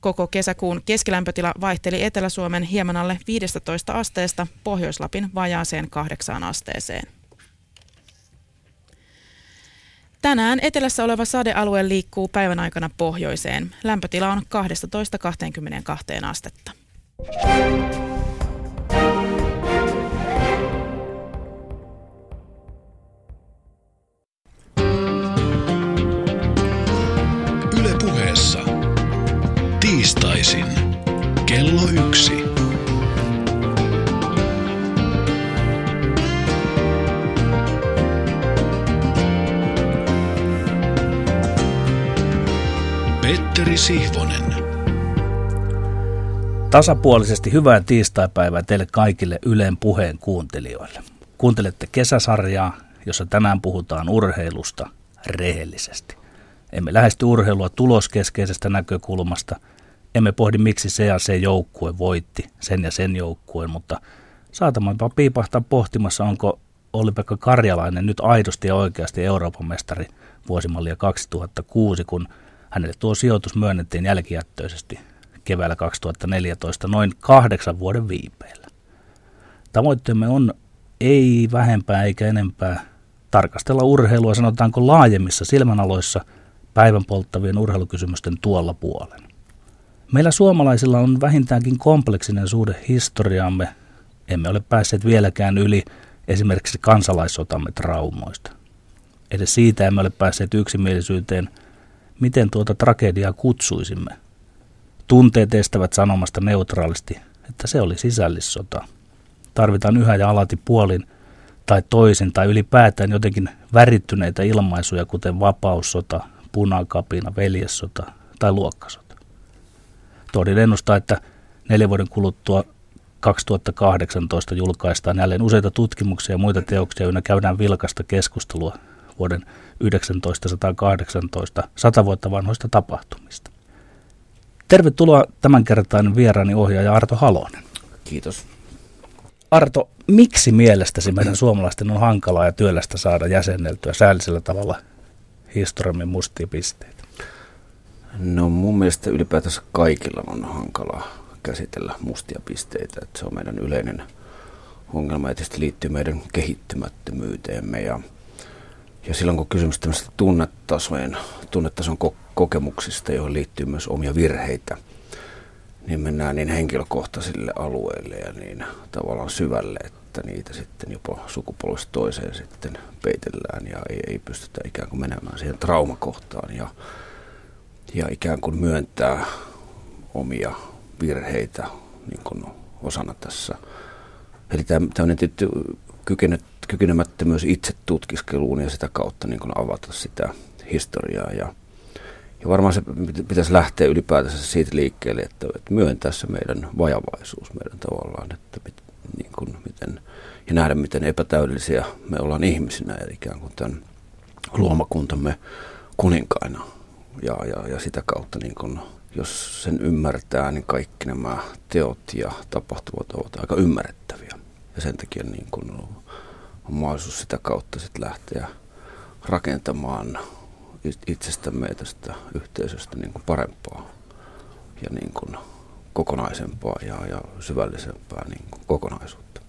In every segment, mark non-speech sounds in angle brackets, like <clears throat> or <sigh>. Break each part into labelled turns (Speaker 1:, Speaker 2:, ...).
Speaker 1: Koko kesäkuun keskilämpötila vaihteli Etelä-Suomen hieman alle 15 asteesta Pohjois-Lapin vajaaseen kahdeksaan asteeseen. Tänään etelässä oleva sadealue liikkuu päivän aikana pohjoiseen. Lämpötila on 12-22 astetta.
Speaker 2: Sihvonen.
Speaker 3: Tasapuolisesti hyvää tiistaipäivää teille kaikille Ylen puheen kuuntelijoille. Kuuntelette kesäsarjaa, jossa tänään puhutaan urheilusta rehellisesti. Emme lähesty urheilua tuloskeskeisestä näkökulmasta, emme pohdi miksi se ja se joukkue voitti sen ja sen joukkueen, mutta saatamme piipahtaa pohtimassa, onko Olli-Pekka Karjalainen nyt aidosti ja oikeasti Euroopan mestari vuosimallia 2006, kun hänelle tuo sijoitus myönnettiin jälkijättöisesti keväällä 2014 noin kahdeksan vuoden viipeillä. Tavoitteemme on ei vähempää eikä enempää tarkastella urheilua sanotaanko laajemmissa silmänaloissa päivän polttavien urheilukysymysten tuolla puolen. Meillä suomalaisilla on vähintäänkin kompleksinen suhde historiaamme. Emme ole päässeet vieläkään yli esimerkiksi kansalaissotamme traumoista. Edes siitä emme ole päässeet yksimielisyyteen, miten tuota tragediaa kutsuisimme. Tunteet estävät sanomasta neutraalisti, että se oli sisällissota. Tarvitaan yhä ja alati puolin tai toisin tai ylipäätään jotenkin värittyneitä ilmaisuja, kuten vapaussota, punakapina, veljessota tai luokkasota. Tohdin ennustaa, että neljän vuoden kuluttua 2018 julkaistaan jälleen useita tutkimuksia ja muita teoksia, joina käydään vilkasta keskustelua vuoden 1918 sata vuotta vanhoista tapahtumista. Tervetuloa tämänkertainen vieraani ohjaaja Arto Halonen.
Speaker 4: Kiitos.
Speaker 3: Arto, miksi mielestäsi meidän suomalaisten on hankalaa ja työlästä saada jäsenneltyä säällisellä tavalla historiamme mustia pisteitä?
Speaker 4: No mun mielestä ylipäätänsä kaikilla on hankalaa käsitellä mustia pisteitä. Että se on meidän yleinen ongelma ja tietysti liittyy meidän kehittymättömyyteemme. Ja, ja silloin kun kysymys tämmöistä tunnetasojen, tunnetason ko- kokemuksista, joihin liittyy myös omia virheitä, niin mennään niin henkilökohtaisille alueille ja niin tavallaan syvälle, että niitä sitten jopa sukupolvesta toiseen sitten peitellään ja ei, ei pystytä ikään kuin menemään siihen traumakohtaan ja, ja ikään kuin myöntää omia virheitä niin kuin osana tässä. Eli tämmöinen tietty kykenemättömyys itse tutkiskeluun ja sitä kautta niin kuin avata sitä historiaa. Ja, ja varmaan se pitäisi lähteä ylipäätänsä siitä liikkeelle, että, että myöntää se meidän vajavaisuus meidän tavallaan, että mit, niin kuin miten, ja nähdä miten epätäydellisiä me ollaan ihmisinä, eli ikään kuin tämän luomakuntamme kuninkaina. Ja, ja, ja sitä kautta niin kuin jos sen ymmärtää, niin kaikki nämä teot ja tapahtumat ovat aika ymmärrettäviä. Ja sen takia niin kun on mahdollisuus sitä kautta sitten lähteä rakentamaan itsestämme ja tästä yhteisöstä niin kuin parempaa ja niin kuin kokonaisempaa ja, ja syvällisempää niin kuin kokonaisuutta.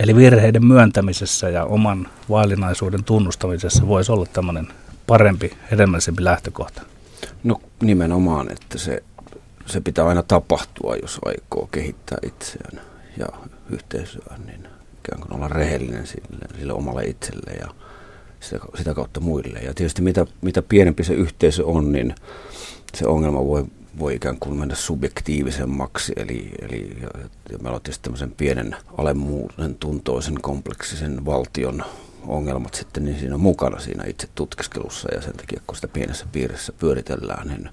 Speaker 3: Eli virheiden myöntämisessä ja oman vaalinaisuuden tunnustamisessa voisi olla tämmöinen parempi, hedelmällisempi lähtökohta.
Speaker 4: No nimenomaan, että se se pitää aina tapahtua, jos aikoo kehittää itseään ja yhteisöään, niin ikään kuin olla rehellinen sille, sille omalle itselle ja sitä, sitä kautta muille. Ja tietysti mitä, mitä pienempi se yhteisö on, niin se ongelma voi, voi ikään kuin mennä subjektiivisemmaksi. Eli, eli ja, ja meillä on tietysti tämmöisen pienen alemmuuden tuntoisen kompleksisen valtion ongelmat sitten, niin siinä on mukana siinä itse tutkiskelussa ja sen takia, kun sitä pienessä piirissä pyöritellään, niin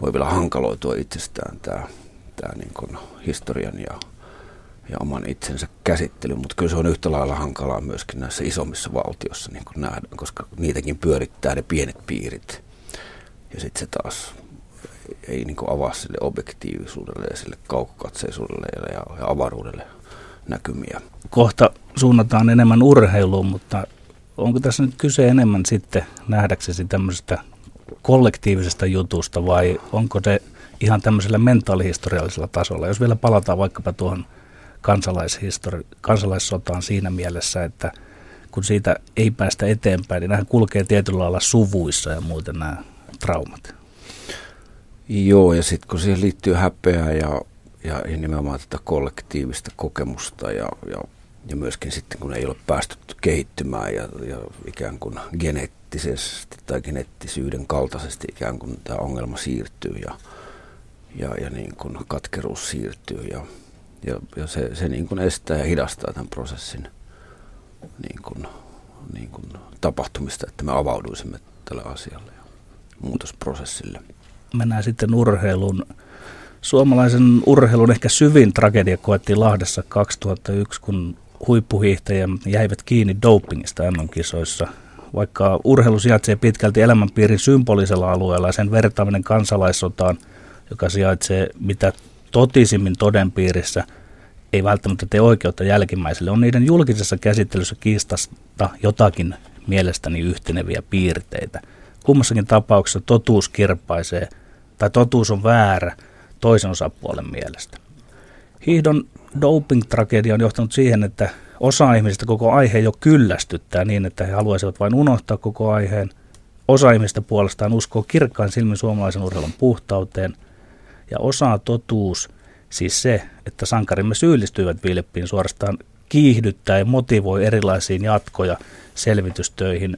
Speaker 4: voi vielä hankaloitua itsestään tämä, tämä niin kuin historian ja, ja oman itsensä käsittely, mutta kyllä se on yhtä lailla hankalaa myöskin näissä isommissa valtioissa niin kuin nähdään, koska niitäkin pyörittää ne pienet piirit. Ja sitten se taas ei niin kuin avaa sille objektiivisuudelle ja sille kaukokatseisuudelle ja, ja avaruudelle näkymiä.
Speaker 3: Kohta suunnataan enemmän urheiluun, mutta onko tässä nyt kyse enemmän sitten nähdäksesi tämmöisestä kollektiivisesta jutusta vai onko se ihan tämmöisellä mentaalihistoriallisella tasolla. Jos vielä palataan vaikkapa tuohon kansalaishistori- kansalaissotaan siinä mielessä, että kun siitä ei päästä eteenpäin, niin nämä kulkee tietyllä lailla suvuissa ja muuten nämä traumat.
Speaker 4: Joo, ja sitten kun siihen liittyy häpeää ja, ja, ja nimenomaan tätä kollektiivista kokemusta ja, ja, ja myöskin sitten kun ei ole päästy kehittymään ja, ja ikään kuin geneettisesti tai geneettisyyden kaltaisesti ikään kuin tämä ongelma siirtyy ja, ja, ja niin kuin katkeruus siirtyy ja, ja, ja se, se niin kuin estää ja hidastaa tämän prosessin niin kuin, niin kuin tapahtumista, että me avauduisimme tälle asialle ja muutosprosessille
Speaker 3: mennään sitten urheiluun. Suomalaisen urheilun ehkä syvin tragedia koettiin Lahdessa 2001, kun huippuhiihtäjät jäivät kiinni dopingista MM-kisoissa. Vaikka urheilu sijaitsee pitkälti elämänpiirin symbolisella alueella ja sen vertaaminen kansalaissotaan, joka sijaitsee mitä totisimmin todenpiirissä, ei välttämättä tee oikeutta jälkimmäiselle, on niiden julkisessa käsittelyssä kiistasta jotakin mielestäni yhteneviä piirteitä. Kummassakin tapauksessa totuus kirpaisee – tai totuus on väärä toisen osapuolen mielestä. Hiihdon doping-tragedia on johtanut siihen, että osa ihmisistä koko aihe jo kyllästyttää niin, että he haluaisivat vain unohtaa koko aiheen. Osa ihmistä puolestaan uskoo kirkkaan silmin suomalaisen urheilun puhtauteen. Ja osa totuus, siis se, että sankarimme syyllistyivät vilppiin suorastaan kiihdyttää ja motivoi erilaisiin jatkoja selvitystöihin.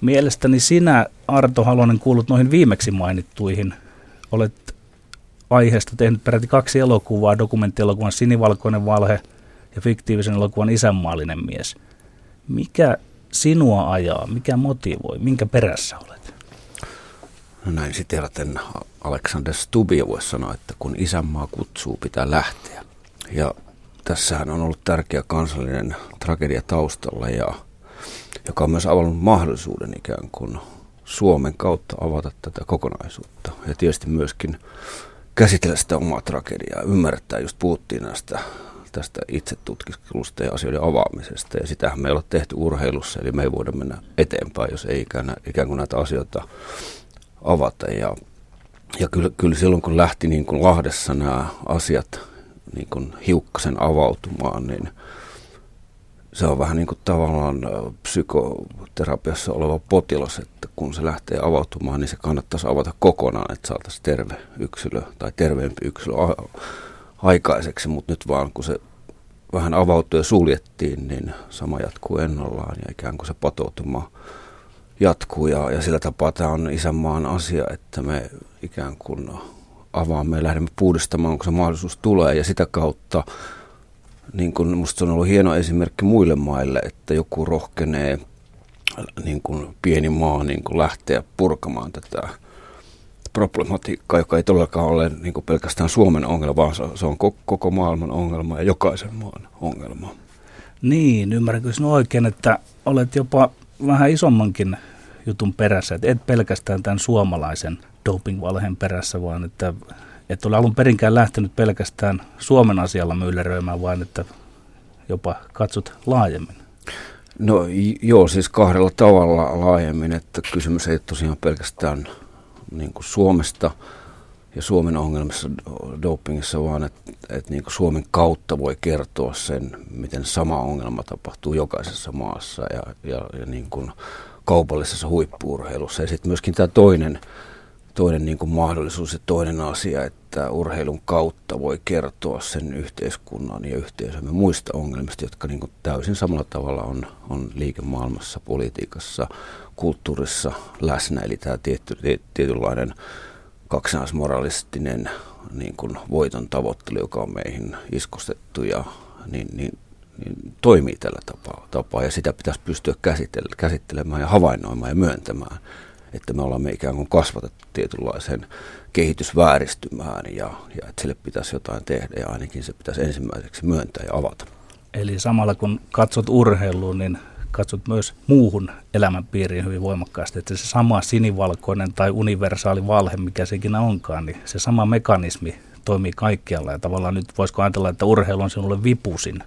Speaker 3: Mielestäni sinä, Arto Halonen, kuulut noihin viimeksi mainittuihin olet aiheesta tehnyt peräti kaksi elokuvaa, dokumenttielokuvan Sinivalkoinen valhe ja fiktiivisen elokuvan Isänmaallinen mies. Mikä sinua ajaa, mikä motivoi, minkä perässä olet?
Speaker 4: No näin siteraten Alexander Stubia voisi sanoa, että kun isänmaa kutsuu, pitää lähteä. Ja tässähän on ollut tärkeä kansallinen tragedia taustalla, ja, joka on myös avannut mahdollisuuden ikään kuin Suomen kautta avata tätä kokonaisuutta. Ja tietysti myöskin käsitellä sitä omaa tragediaa, ymmärtää, just puhuttiin näistä tästä itse tutkiskelusta ja asioiden avaamisesta. Ja sitähän me ei ole tehty urheilussa, eli me ei voida mennä eteenpäin, jos ei ikään, ikään kuin näitä asioita avata. Ja, ja kyllä, kyllä silloin, kun lähti niin kuin Lahdessa nämä asiat niin kuin hiukkasen avautumaan, niin – se on vähän niin kuin tavallaan psykoterapiassa oleva potilas, että kun se lähtee avautumaan, niin se kannattaisi avata kokonaan, että saataisiin terve yksilö tai terveempi yksilö aikaiseksi, mutta nyt vaan kun se vähän avautui ja suljettiin, niin sama jatkuu ennallaan ja ikään kuin se patoutuma jatkuu ja, ja sillä tapaa tämä on isänmaan asia, että me ikään kuin avaamme ja lähdemme puhdistamaan, kun se mahdollisuus tulee ja sitä kautta niin kuin musta on ollut hieno esimerkki muille maille, että joku rohkenee niin kuin pieni maa niin kuin lähteä purkamaan tätä problematiikkaa, joka ei todellakaan ole niin kuin pelkästään Suomen ongelma, vaan se on koko maailman ongelma ja jokaisen maan ongelma.
Speaker 3: Niin, ymmärränkö sinä oikein, että olet jopa vähän isommankin jutun perässä, että et pelkästään tämän suomalaisen dopingvalheen perässä, vaan että et ole alun perinkään lähtenyt pelkästään Suomen asialla mylleröimään, vaan että jopa katsot laajemmin.
Speaker 4: No joo, siis kahdella tavalla laajemmin, että kysymys ei tosiaan pelkästään niin kuin Suomesta ja Suomen ongelmissa dopingissa, vaan että, että niin Suomen kautta voi kertoa sen, miten sama ongelma tapahtuu jokaisessa maassa ja, ja, ja niin kuin kaupallisessa huippuurheilussa. Ja sitten myöskin tämä toinen toinen niin kuin mahdollisuus ja toinen asia, että urheilun kautta voi kertoa sen yhteiskunnan ja yhteisömme muista ongelmista, jotka niin kuin täysin samalla tavalla on, on liikemaailmassa, politiikassa, kulttuurissa läsnä. Eli tämä tietty, tietynlainen kaksinaismoralistinen niin kuin voiton tavoittelu, joka on meihin iskostettu ja niin, niin, niin toimii tällä tapaa, tapaa. Ja sitä pitäisi pystyä käsittelemään ja havainnoimaan ja myöntämään että me olemme ikään kuin kasvatettu tietynlaiseen kehitysvääristymään ja, ja että sille pitäisi jotain tehdä ja ainakin se pitäisi ensimmäiseksi myöntää ja avata.
Speaker 3: Eli samalla kun katsot urheiluun, niin katsot myös muuhun elämänpiiriin hyvin voimakkaasti, että se sama sinivalkoinen tai universaali valhe, mikä sekin onkaan, niin se sama mekanismi toimii kaikkialla. Ja tavallaan nyt voisiko ajatella, että urheilu on sinulle vipusin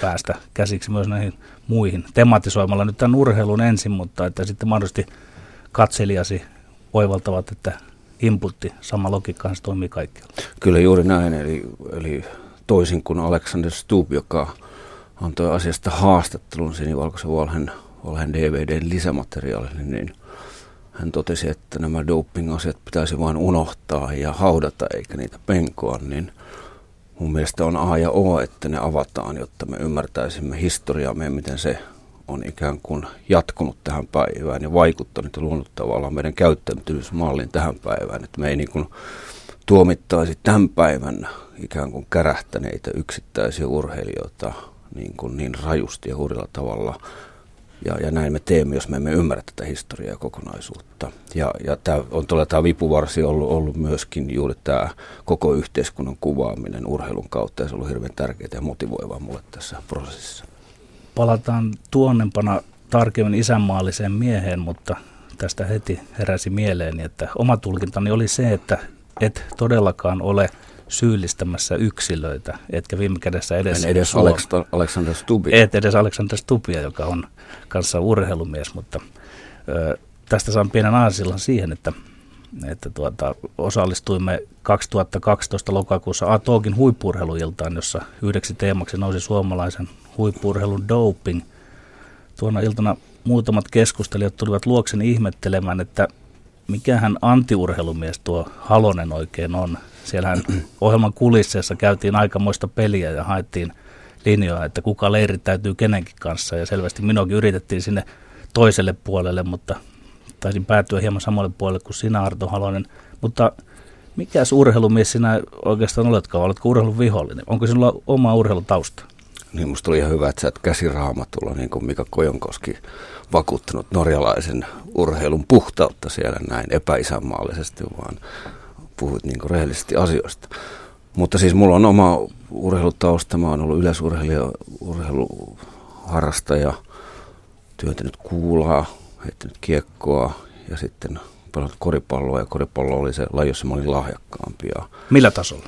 Speaker 3: päästä käsiksi myös näihin muihin, tematisoimalla nyt tämän urheilun ensin, mutta että sitten mahdollisesti katselijasi oivaltavat, että inputti, sama logiikka se toimii kaikkialla.
Speaker 4: Kyllä juuri näin, eli, eli toisin kuin Alexander Stubb, joka antoi asiasta haastattelun sinivalkoisen valhen, valhen DVDn lisämateriaalille, niin hän totesi, että nämä doping-asiat pitäisi vain unohtaa ja haudata eikä niitä penkoa, niin mun mielestä on A ja O, että ne avataan, jotta me ymmärtäisimme historiaamme ja miten se on ikään kuin jatkunut tähän päivään ja vaikuttanut ja luonut tavallaan meidän käyttäytymismallin tähän päivään. Että me ei niin kuin tuomittaisi tämän päivän ikään kuin kärähtäneitä yksittäisiä urheilijoita niin, kuin niin rajusti ja hurjalla tavalla. Ja, ja näin me teemme, jos me emme ymmärrä tätä historiaa ja kokonaisuutta. Ja, ja tämä on todella tämä vipuvarsi ollut, ollut myöskin juuri tämä koko yhteiskunnan kuvaaminen urheilun kautta. Ja se on ollut hirveän tärkeää ja motivoivaa mulle tässä prosessissa
Speaker 3: palataan tuonnempana tarkemmin isänmaalliseen mieheen, mutta tästä heti heräsi mieleeni, että oma tulkintani oli se, että et todellakaan ole syyllistämässä yksilöitä, etkä viime kädessä edes...
Speaker 4: En edes Aleks- Alexander Stubia.
Speaker 3: Et edes Alexander Stubia, joka on kanssa urheilumies, mutta ö, tästä saan pienen aasillan siihen, että, että tuota, osallistuimme 2012 lokakuussa Atogin huippurheiluiltaan, jossa yhdeksi teemaksi nousi suomalaisen huippurheilun doping. Tuona iltana muutamat keskustelijat tulivat luokseni ihmettelemään, että mikähän antiurheilumies tuo Halonen oikein on. Siellähän ohjelman kulisseessa käytiin aikamoista peliä ja haettiin linjoja, että kuka leirittäytyy kenenkin kanssa. Ja selvästi minuakin yritettiin sinne toiselle puolelle, mutta taisin päätyä hieman samalle puolelle kuin sinä Arto Halonen. Mutta mikä urheilumies sinä oikeastaan oletkaan? Oletko urheilun vihollinen? Onko sinulla oma urheilutausta?
Speaker 4: Niin musta oli ihan hyvä, että sä et käsiraamatulla, niin kuin Mika Kojonkoski, vakuuttanut norjalaisen urheilun puhtautta siellä näin epäisänmaallisesti, vaan puhuit niin kuin rehellisesti asioista. Mutta siis mulla on oma urheilutausta, mä oon ollut yleisurheilija, urheiluharrastaja, työntänyt kuulaa, heittänyt kiekkoa ja sitten pelannut koripalloa ja koripallo oli se laji, jossa mä olin lahjakkaampi.
Speaker 3: Millä tasolla?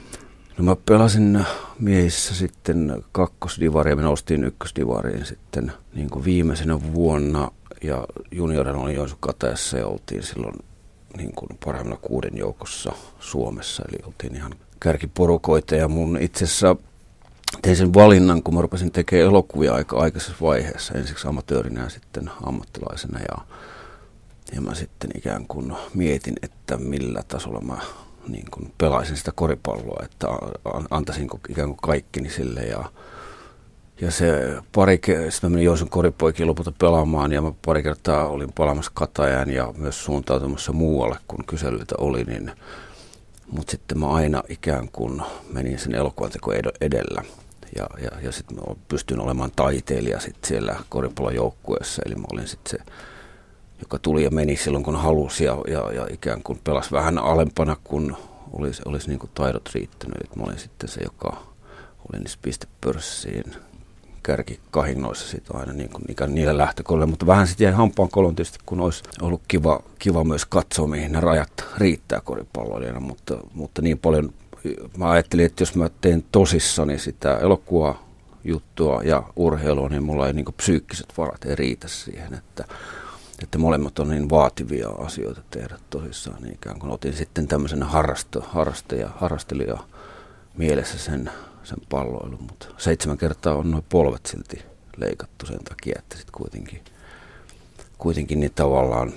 Speaker 4: No mä pelasin miehissä sitten kakkosdivaria, me noustiin ykkösdivariin sitten niin kuin viimeisenä vuonna ja juniorina oli Joensu Katajassa ja oltiin silloin niin kuin parhaimmilla kuuden joukossa Suomessa, eli oltiin ihan kärkiporukoita ja mun itse asiassa tein sen valinnan, kun mä rupesin tekemään elokuvia aika aikaisessa vaiheessa, ensiksi amatöörinä ja sitten ammattilaisena ja, ja mä sitten ikään kuin mietin, että millä tasolla mä niin kuin pelaisin sitä koripalloa, että antaisin ikään kuin kaikkini sille ja, ja se pari, sitten mä Joensuun koripoikin lopulta pelaamaan ja mä pari kertaa olin palaamassa Katajan ja myös suuntautumassa muualle, kun kyselyitä oli, niin mutta sitten mä aina ikään kuin menin sen elokuvanteko edellä. Ja, ja, ja sitten mä pystyin olemaan taiteilija sitten siellä koripallojoukkueessa, eli mä olin sitten se joka tuli ja meni silloin kun halusi ja, ja, ja ikään kuin pelasi vähän alempana, kun olisi, olisi niin kuin taidot riittänyt. Et mä olin sitten se, joka oli niissä pistepörssiin kärkikahinnoissa sitten aina niin kuin, niillä lähtökohdilla, mutta vähän sitten jäi hampaan kolon tietysti, kun olisi ollut kiva, kiva myös katsoa, mihin ne rajat riittää koripalloilijana, mutta, mutta niin paljon mä ajattelin, että jos mä teen tosissani sitä elokuvaa juttua ja urheilua, niin mulla ei niin psyykkiset varat ei riitä siihen, että että molemmat on niin vaativia asioita tehdä tosissaan, niin ikään kuin otin sitten tämmöisen harrasto, harrastaja, harrastelija mielessä sen, sen palloilun, mutta seitsemän kertaa on noin polvet silti leikattu sen takia, että sitten kuitenkin, kuitenkin niin tavallaan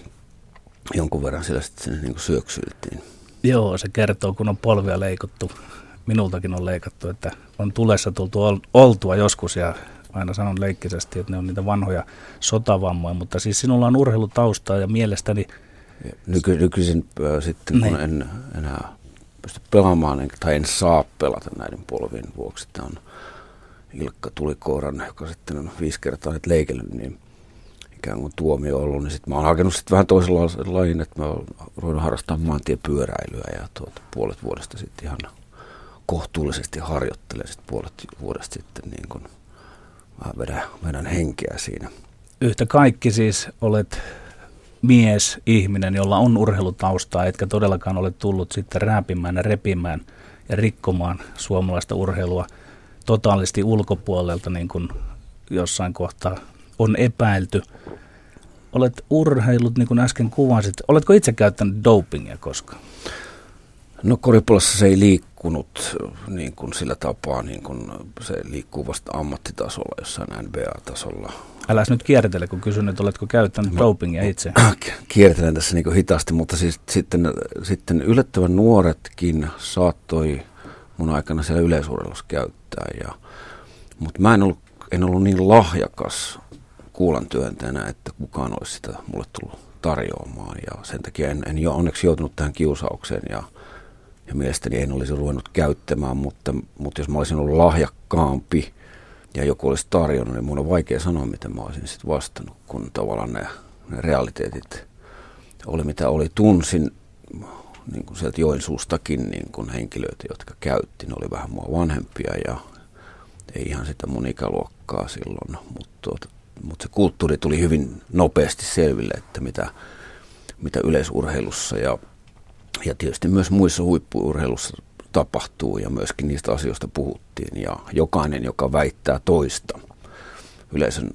Speaker 4: jonkun verran sillä sitten niin syöksyltiin.
Speaker 3: Joo, se kertoo, kun on polvia leikattu. Minultakin on leikattu, että on tulessa tultu oltua joskus ja aina sanon leikkisesti, että ne on niitä vanhoja sotavammoja, mutta siis sinulla on urheilutaustaa ja mielestäni...
Speaker 4: Nyky, nykyisin äh, sitten, kun niin. en enää pysty pelaamaan tai en saa pelata näiden polvien vuoksi, tämä on Ilkka Tulikooran, joka sitten on viisi kertaa nyt leikellyt, niin ikään kuin tuomio ollut, niin sitten mä oon hakenut sitten vähän toisella lajin, että mä ruvennut harrastamaan maantiepyöräilyä ja tuota, puolet vuodesta sitten ihan kohtuullisesti harjoittelen sitten puolet vuodesta sitten niin kuin mä vedän, vedän henkeä siinä.
Speaker 3: Yhtä kaikki siis olet mies, ihminen, jolla on urheilutaustaa, etkä todellakaan ole tullut sitten rääpimään ja repimään ja rikkomaan suomalaista urheilua totaalisti ulkopuolelta, niin kuin jossain kohtaa on epäilty. Olet urheilut, niin kuin äsken kuvasit. Oletko itse käyttänyt dopingia koskaan?
Speaker 4: No koripallossa se ei liikkunut niin kuin sillä tapaa, niin kuin se liikkuu vasta ammattitasolla, jossain NBA-tasolla.
Speaker 3: Älä nyt kiertele, kun kysyn, että oletko käyttänyt no, dopingia itse. <clears throat>
Speaker 4: Kiertelen tässä niin hitaasti, mutta siis sitten, sitten yllättävän nuoretkin saattoi mun aikana siellä yleisurheilussa käyttää. Ja, mutta mä en ollut, en ollut niin lahjakas kuulan työntäjänä, että kukaan olisi sitä mulle tullut tarjoamaan. Ja sen takia en, en jo onneksi joutunut tähän kiusaukseen ja, ja mielestäni en olisi ruvennut käyttämään, mutta, mutta jos mä olisin ollut lahjakkaampi ja joku olisi tarjonnut, niin mun on vaikea sanoa, miten mä olisin sitten vastannut, kun tavallaan ne, ne realiteetit oli mitä oli. Tunsin niin kuin sieltä Joensuustakin niin kuin henkilöitä, jotka käytti. Ne oli vähän mua vanhempia ja ei ihan sitä mun ikäluokkaa silloin, mutta, tuota, mutta se kulttuuri tuli hyvin nopeasti selville, että mitä, mitä yleisurheilussa ja, ja tietysti myös muissa huippuurheilussa tapahtuu ja myöskin niistä asioista puhuttiin ja jokainen, joka väittää toista – yleisön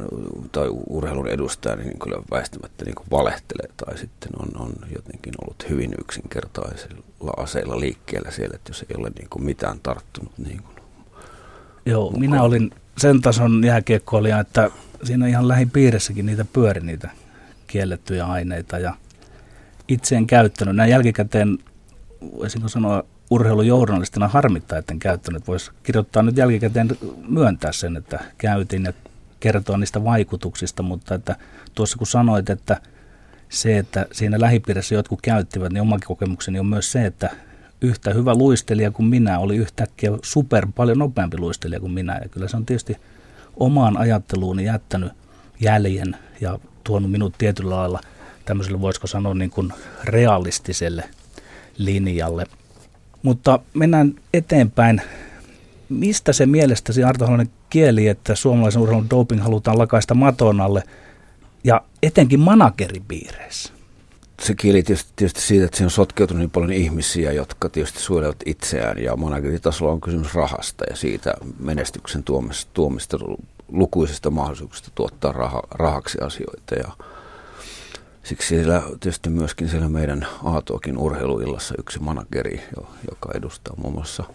Speaker 4: tai urheilun edustaja, niin kyllä väistämättä niin valehtelee tai sitten on, on jotenkin ollut hyvin yksinkertaisilla aseilla liikkeellä siellä, että jos ei ole niin kuin mitään tarttunut. Niin kuin
Speaker 3: Joo, mukaan. minä olin sen tason jääkiekkoilija, että siinä ihan lähipiirissäkin niitä pyöri niitä kiellettyjä aineita ja itse en käyttänyt. Näin jälkikäteen, voisinko sanoa, urheilujournalistina harmittaa, että en käyttänyt. Voisi kirjoittaa nyt jälkikäteen myöntää sen, että käytin ja kertoa niistä vaikutuksista, mutta että tuossa kun sanoit, että se, että siinä lähipiirissä jotkut käyttivät, niin oma kokemukseni on myös se, että yhtä hyvä luistelija kuin minä oli yhtäkkiä super paljon nopeampi luistelija kuin minä. Ja kyllä se on tietysti omaan ajatteluuni jättänyt jäljen ja tuonut minut tietyllä lailla tämmöiselle, voisiko sanoa, niin kuin realistiselle linjalle. Mutta mennään eteenpäin mistä se mielestäsi Arto Halonen kieli, että suomalaisen urheilun doping halutaan lakaista maton alle ja etenkin manageripiireissä?
Speaker 4: Se kieli tietysti, tietysti siitä, että siinä on sotkeutunut niin paljon ihmisiä, jotka tietysti suojelevat itseään ja manageritasolla on kysymys rahasta ja siitä menestyksen tuomista, tuomista lukuisista mahdollisuuksista tuottaa raha, rahaksi asioita ja Siksi siellä tietysti myöskin siellä meidän Aatoakin urheiluillassa yksi manageri, joka edustaa muun muassa –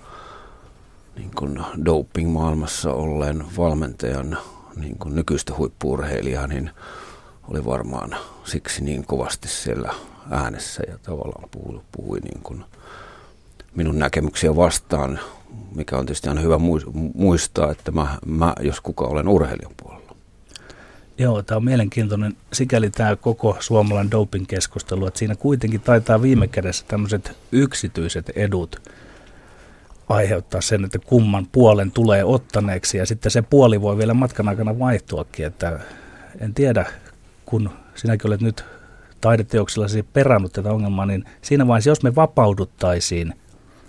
Speaker 4: niin kuin doping-maailmassa olleen valmentajan niin kuin nykyistä huippuurheilijaa, niin oli varmaan siksi niin kovasti siellä äänessä ja tavallaan puhui, puhui niin kuin minun näkemyksiä vastaan, mikä on tietysti aina hyvä muistaa, että mä, mä jos kuka olen urheilijan puolella.
Speaker 3: Joo, tämä on mielenkiintoinen sikäli tämä koko suomalainen doping-keskustelu, että siinä kuitenkin taitaa viime kädessä tämmöiset yksityiset edut – aiheuttaa sen, että kumman puolen tulee ottaneeksi. Ja sitten se puoli voi vielä matkan aikana vaihtuakin, että en tiedä, kun sinäkin olet nyt taideteoksellasi perannut tätä ongelmaa, niin siinä vaiheessa, jos me vapauduttaisiin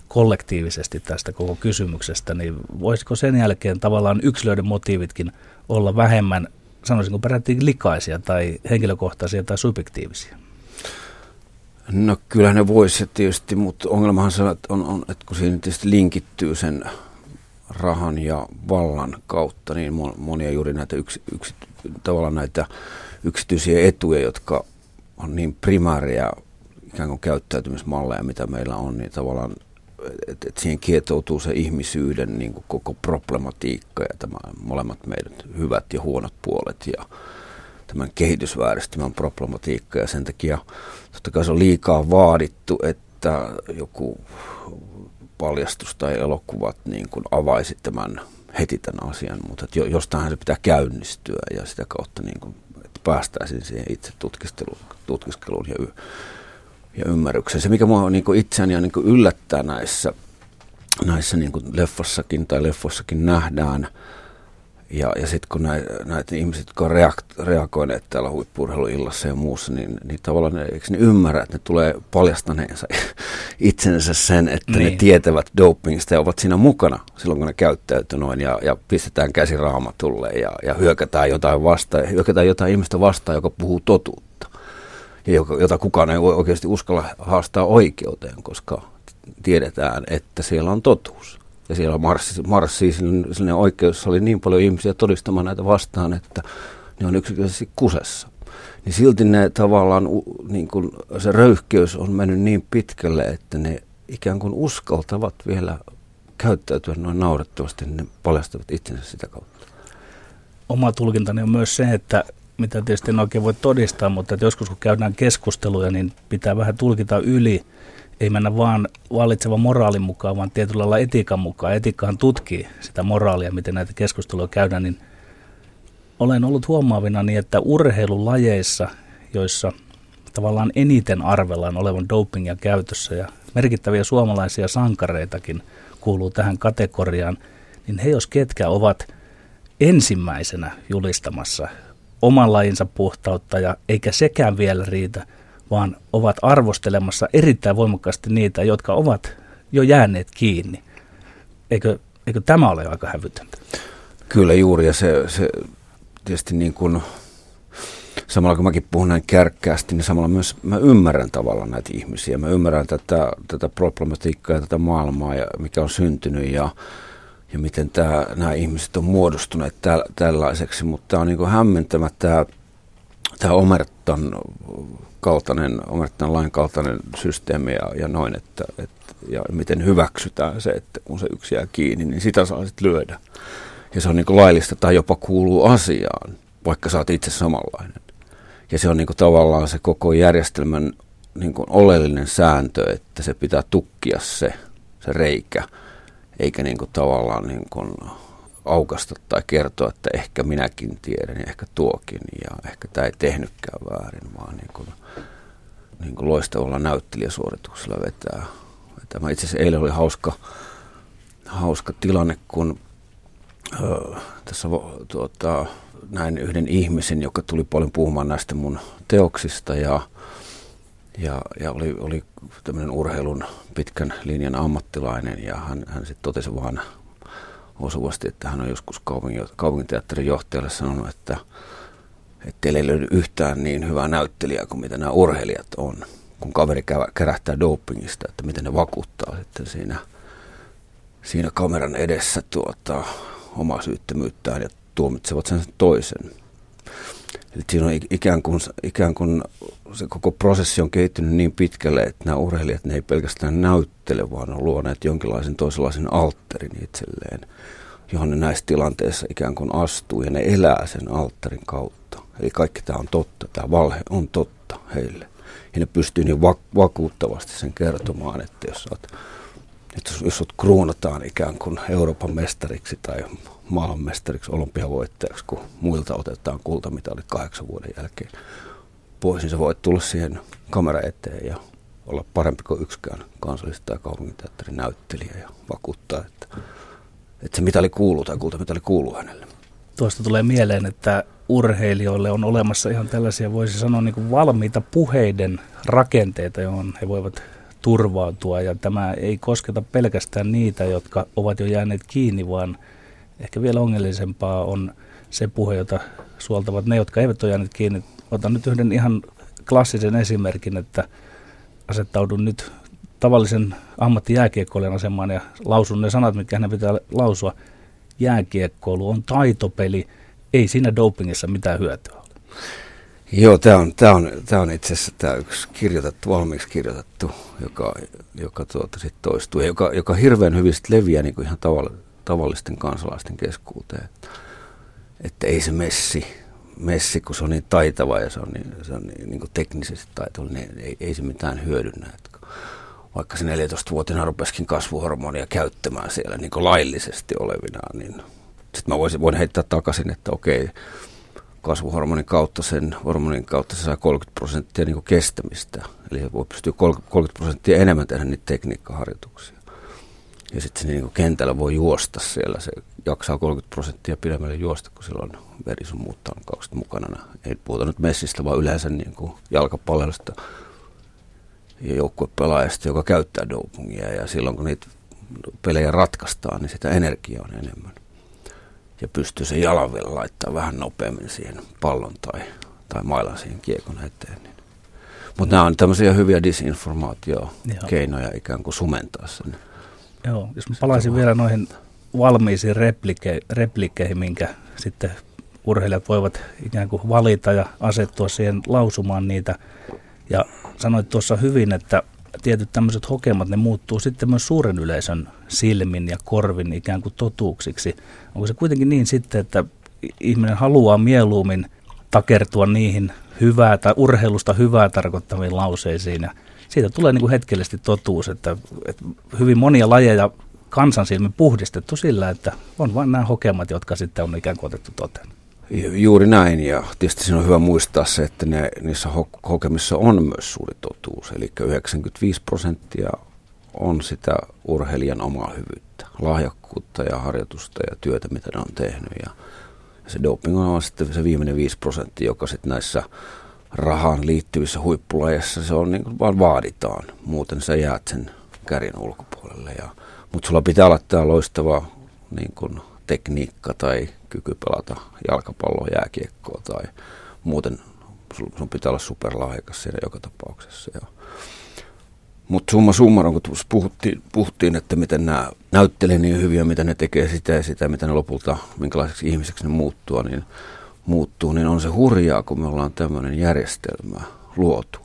Speaker 3: kollektiivisesti tästä koko kysymyksestä, niin voisiko sen jälkeen tavallaan yksilöiden motiivitkin olla vähemmän, sanoisinko peräti likaisia tai henkilökohtaisia tai subjektiivisia?
Speaker 4: No kyllä ne voisi tietysti, mutta ongelmahan se on, on, että kun siinä tietysti linkittyy sen rahan ja vallan kautta, niin monia juuri näitä, yksi, yksi, tavallaan näitä yksityisiä etuja, jotka on niin primääriä ikään kuin käyttäytymismalleja, mitä meillä on, niin tavallaan että et siihen kietoutuu se ihmisyyden niin kuin koko problematiikka ja tämä molemmat meidän hyvät ja huonot puolet ja tämän kehitysvääristymän problematiikka. Ja sen takia totta kai se on liikaa vaadittu, että joku paljastus tai elokuvat niin kuin avaisi tämän heti tämän asian, mutta että jostain se pitää käynnistyä ja sitä kautta niin kuin, että päästäisiin siihen itse tutkiskeluun, tutkiskeluun ja, y- ja ymmärrykseen. Se, mikä minua niin kuin itseäni ja niin kuin yllättää näissä, näissä niin kuin leffassakin tai leffossakin nähdään – ja, ja sitten kun näitä, näitä ihmiset, jotka on reakt, reagoineet täällä huippurheiluillassa ja muussa, niin, niin tavallaan ne, eikö ne ymmärrä, että ne tulee paljastaneensa <laughs> itsensä sen, että niin. ne tietävät dopingista ja ovat siinä mukana silloin, kun ne käyttäytyy noin ja, ja pistetään käsi raamatulle ja, ja hyökätään jotain vastaan, hyökätään jotain ihmistä vastaan, joka puhuu totuutta jota kukaan ei oikeasti uskalla haastaa oikeuteen, koska tiedetään, että siellä on totuus ja siellä marssi, marssi sellainen oikeus, oli niin paljon ihmisiä todistamaan näitä vastaan, että ne on yksinkertaisesti kusessa. Niin silti ne tavallaan, niin kuin se röyhkeys on mennyt niin pitkälle, että ne ikään kuin uskaltavat vielä käyttäytyä noin naurettavasti, niin ne paljastavat itsensä sitä kautta.
Speaker 3: Oma tulkintani on myös se, että mitä tietysti en oikein voi todistaa, mutta että joskus kun käydään keskusteluja, niin pitää vähän tulkita yli. Ei mennä vaan vallitsevan moraalin mukaan, vaan tietyllä lailla etiikan mukaan. Etiikkahan tutkii sitä moraalia, miten näitä keskusteluja käydään, niin olen ollut huomaavina niin, että urheilulajeissa, joissa tavallaan eniten arvellaan olevan dopingia käytössä ja merkittäviä suomalaisia sankareitakin kuuluu tähän kategoriaan, niin he jos ketkä ovat ensimmäisenä julistamassa oman lajinsa puhtautta ja eikä sekään vielä riitä, vaan ovat arvostelemassa erittäin voimakkaasti niitä, jotka ovat jo jääneet kiinni. Eikö, eikö tämä ole aika hävytöntä?
Speaker 4: Kyllä juuri, ja se, se tietysti niin kuin, samalla kun mäkin puhun näin kärkkäästi, niin samalla myös mä ymmärrän tavallaan näitä ihmisiä. Mä ymmärrän tätä, tätä problematiikkaa ja tätä maailmaa, ja mikä on syntynyt, ja, ja miten tää, nämä ihmiset on muodostuneet täl, tällaiseksi, mutta tämä on niin hämmentävä tämä, tämä Omertan kaltainen, Omertan lain kaltainen systeemi ja, ja noin, että, että, ja miten hyväksytään se, että kun se yksi jää kiinni, niin sitä saa sitten lyödä. Ja se on niin laillista tai jopa kuuluu asiaan, vaikka sä oot itse samanlainen. Ja se on niin tavallaan se koko järjestelmän niin oleellinen sääntö, että se pitää tukkia se, se reikä – eikä niin kuin tavallaan niin kuin aukasta tai kertoa, että ehkä minäkin tiedän ja ehkä tuokin ja ehkä tämä ei tehnytkään väärin, vaan niin kuin, niin kuin loistavalla näyttelijäsuorituksella vetää. vetää. Mä itse asiassa eilen oli hauska, hauska tilanne, kun ö, tässä tuota, näin yhden ihmisen, joka tuli paljon puhumaan näistä mun teoksista ja ja, ja oli, oli tämmöinen urheilun pitkän linjan ammattilainen ja hän, hän sitten totesi vaan osuvasti, että hän on joskus kaupungin, kaupunginteatterin johtajalle sanonut, että, että teillä ei löydy yhtään niin hyvää näyttelijää kuin mitä nämä urheilijat on, kun kaveri kärähtää dopingista, että miten ne vakuuttaa sitten siinä, siinä kameran edessä tuota, omaa syyttömyyttään ja tuomitsevat sen toisen. Eli siinä on ikään kuin, ikään kuin se koko prosessi on kehittynyt niin pitkälle, että nämä urheilijat ne ei pelkästään näyttele, vaan on luoneet jonkinlaisen toisenlaisen altterin itselleen, johon ne näissä tilanteissa ikään kuin astuu ja ne elää sen altterin kautta. Eli kaikki tämä on totta, tämä valhe on totta heille. Ja ne pystyy niin vakuuttavasti sen kertomaan, että jos olet että jos sut kruunataan ikään kuin Euroopan mestariksi tai maailmanmestariksi, olympiavoittajaksi, kun muilta otetaan kultamitalit kahdeksan vuoden jälkeen pois, niin sä voit tulla siihen kamera eteen ja olla parempi kuin yksikään kansallista tai kaupunginteatterin näyttelijä ja vakuuttaa, että, että se mitali kuuluu tai kultamitali kuuluu hänelle.
Speaker 3: Tuosta tulee mieleen, että urheilijoille on olemassa ihan tällaisia, voisi sanoa, niin kuin valmiita puheiden rakenteita, johon he voivat turvautua. Ja tämä ei kosketa pelkästään niitä, jotka ovat jo jääneet kiinni, vaan ehkä vielä ongelmallisempaa on se puhe, jota suoltavat ne, jotka eivät ole jääneet kiinni. Otan nyt yhden ihan klassisen esimerkin, että asettaudun nyt tavallisen ammattijääkiekkoilijan asemaan ja lausun ne sanat, mitkä hänen pitää lausua. Jääkiekkoilu on taitopeli, ei siinä dopingissa mitään hyötyä ole.
Speaker 4: Joo, tämä on, tää on, tää on itse asiassa tämä yksi kirjoitettu, valmiiksi kirjoitettu, joka, joka tuota sit toistuu ja joka, joka hirveän hyvin sit leviää niin kuin ihan tavall, tavallisten kansalaisten keskuuteen. Että, ei se messi, messi, kun se on niin taitava ja se on niin, se on niin, niin kuin teknisesti taitava, niin ei, ei se mitään hyödynnä. Että vaikka se 14-vuotiaana rupesikin kasvuhormonia käyttämään siellä niin kuin laillisesti olevinaan, niin sitten mä voisin, voin heittää takaisin, että okei, kasvuhormonin kautta, sen hormonin kautta se saa 30 prosenttia niin kestämistä. Eli se voi pystyä 30 prosenttia enemmän tehdä niitä tekniikkaharjoituksia. Ja sitten se niin kentällä voi juosta siellä. Se jaksaa 30 prosenttia pidemmälle juosta, kun silloin verisuumuuttanut mukana. Ei puhuta nyt messistä, vaan yleensä niin kuin jalkapallosta ja joukkuepelaajasta, joka käyttää dopingia. Ja silloin kun niitä pelejä ratkaistaan, niin sitä energiaa on enemmän ja pystyy sen jalan vielä laittaa vähän nopeammin siihen pallon tai, tai mailan siihen kiekon eteen. Niin. Mutta nämä on tämmöisiä hyviä disinformaatiokeinoja ikään kuin sumentaa sen.
Speaker 3: Joo, jos mä palaisin vielä noihin valmiisiin replike, replikkeihin, minkä sitten urheilijat voivat ikään kuin valita ja asettua siihen lausumaan niitä. Ja sanoit tuossa hyvin, että tietyt tämmöiset hokemat, ne muuttuu sitten myös suuren yleisön silmin ja korvin ikään kuin totuuksiksi. Onko se kuitenkin niin sitten, että ihminen haluaa mieluummin takertua niihin hyvää tai urheilusta hyvää tarkoittaviin lauseisiin ja siitä tulee niin kuin hetkellisesti totuus, että, että hyvin monia lajeja kansan silmin puhdistettu sillä, että on vain nämä hokemat, jotka sitten on ikään kuin otettu toteen.
Speaker 4: Juuri näin, ja tietysti siinä on hyvä muistaa se, että ne, niissä ho- hokemissa on myös suuri totuus, eli 95 prosenttia on sitä urheilijan omaa hyvyyttä, lahjakkuutta ja harjoitusta ja työtä, mitä ne on tehnyt. Ja, se doping on sitten se viimeinen 5 prosenttia, joka sitten näissä rahaan liittyvissä huippulajeissa se on niin kuin vaan vaaditaan. Muuten sä jäät sen kärjen ulkopuolelle. Ja, mutta sulla pitää olla tämä loistava niin kuin tekniikka tai kyky pelata jalkapalloa, jääkiekkoa tai muuten sun pitää olla superlahjakas siinä joka tapauksessa. Ja, mutta summa summarum, kun puhuttiin, puhuttiin, että miten nämä näyttelee niin hyviä, mitä ne tekee sitä ja sitä, mitä ne lopulta, minkälaiseksi ihmiseksi ne muuttuu, niin, muuttuu, niin on se hurjaa, kun me ollaan tämmöinen järjestelmä luotu,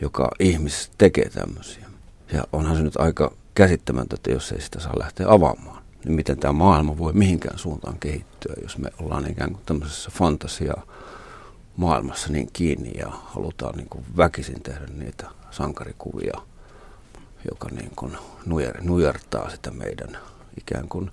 Speaker 4: joka ihmiset tekee tämmöisiä. Ja onhan se nyt aika käsittämätöntä, että jos ei sitä saa lähteä avaamaan, niin miten tämä maailma voi mihinkään suuntaan kehittyä, jos me ollaan ikään kuin tämmöisessä fantasia maailmassa niin kiinni ja halutaan niin kuin väkisin tehdä niitä sankarikuvia, joka niin kuin nujer, nujertaa sitä meidän ikään kuin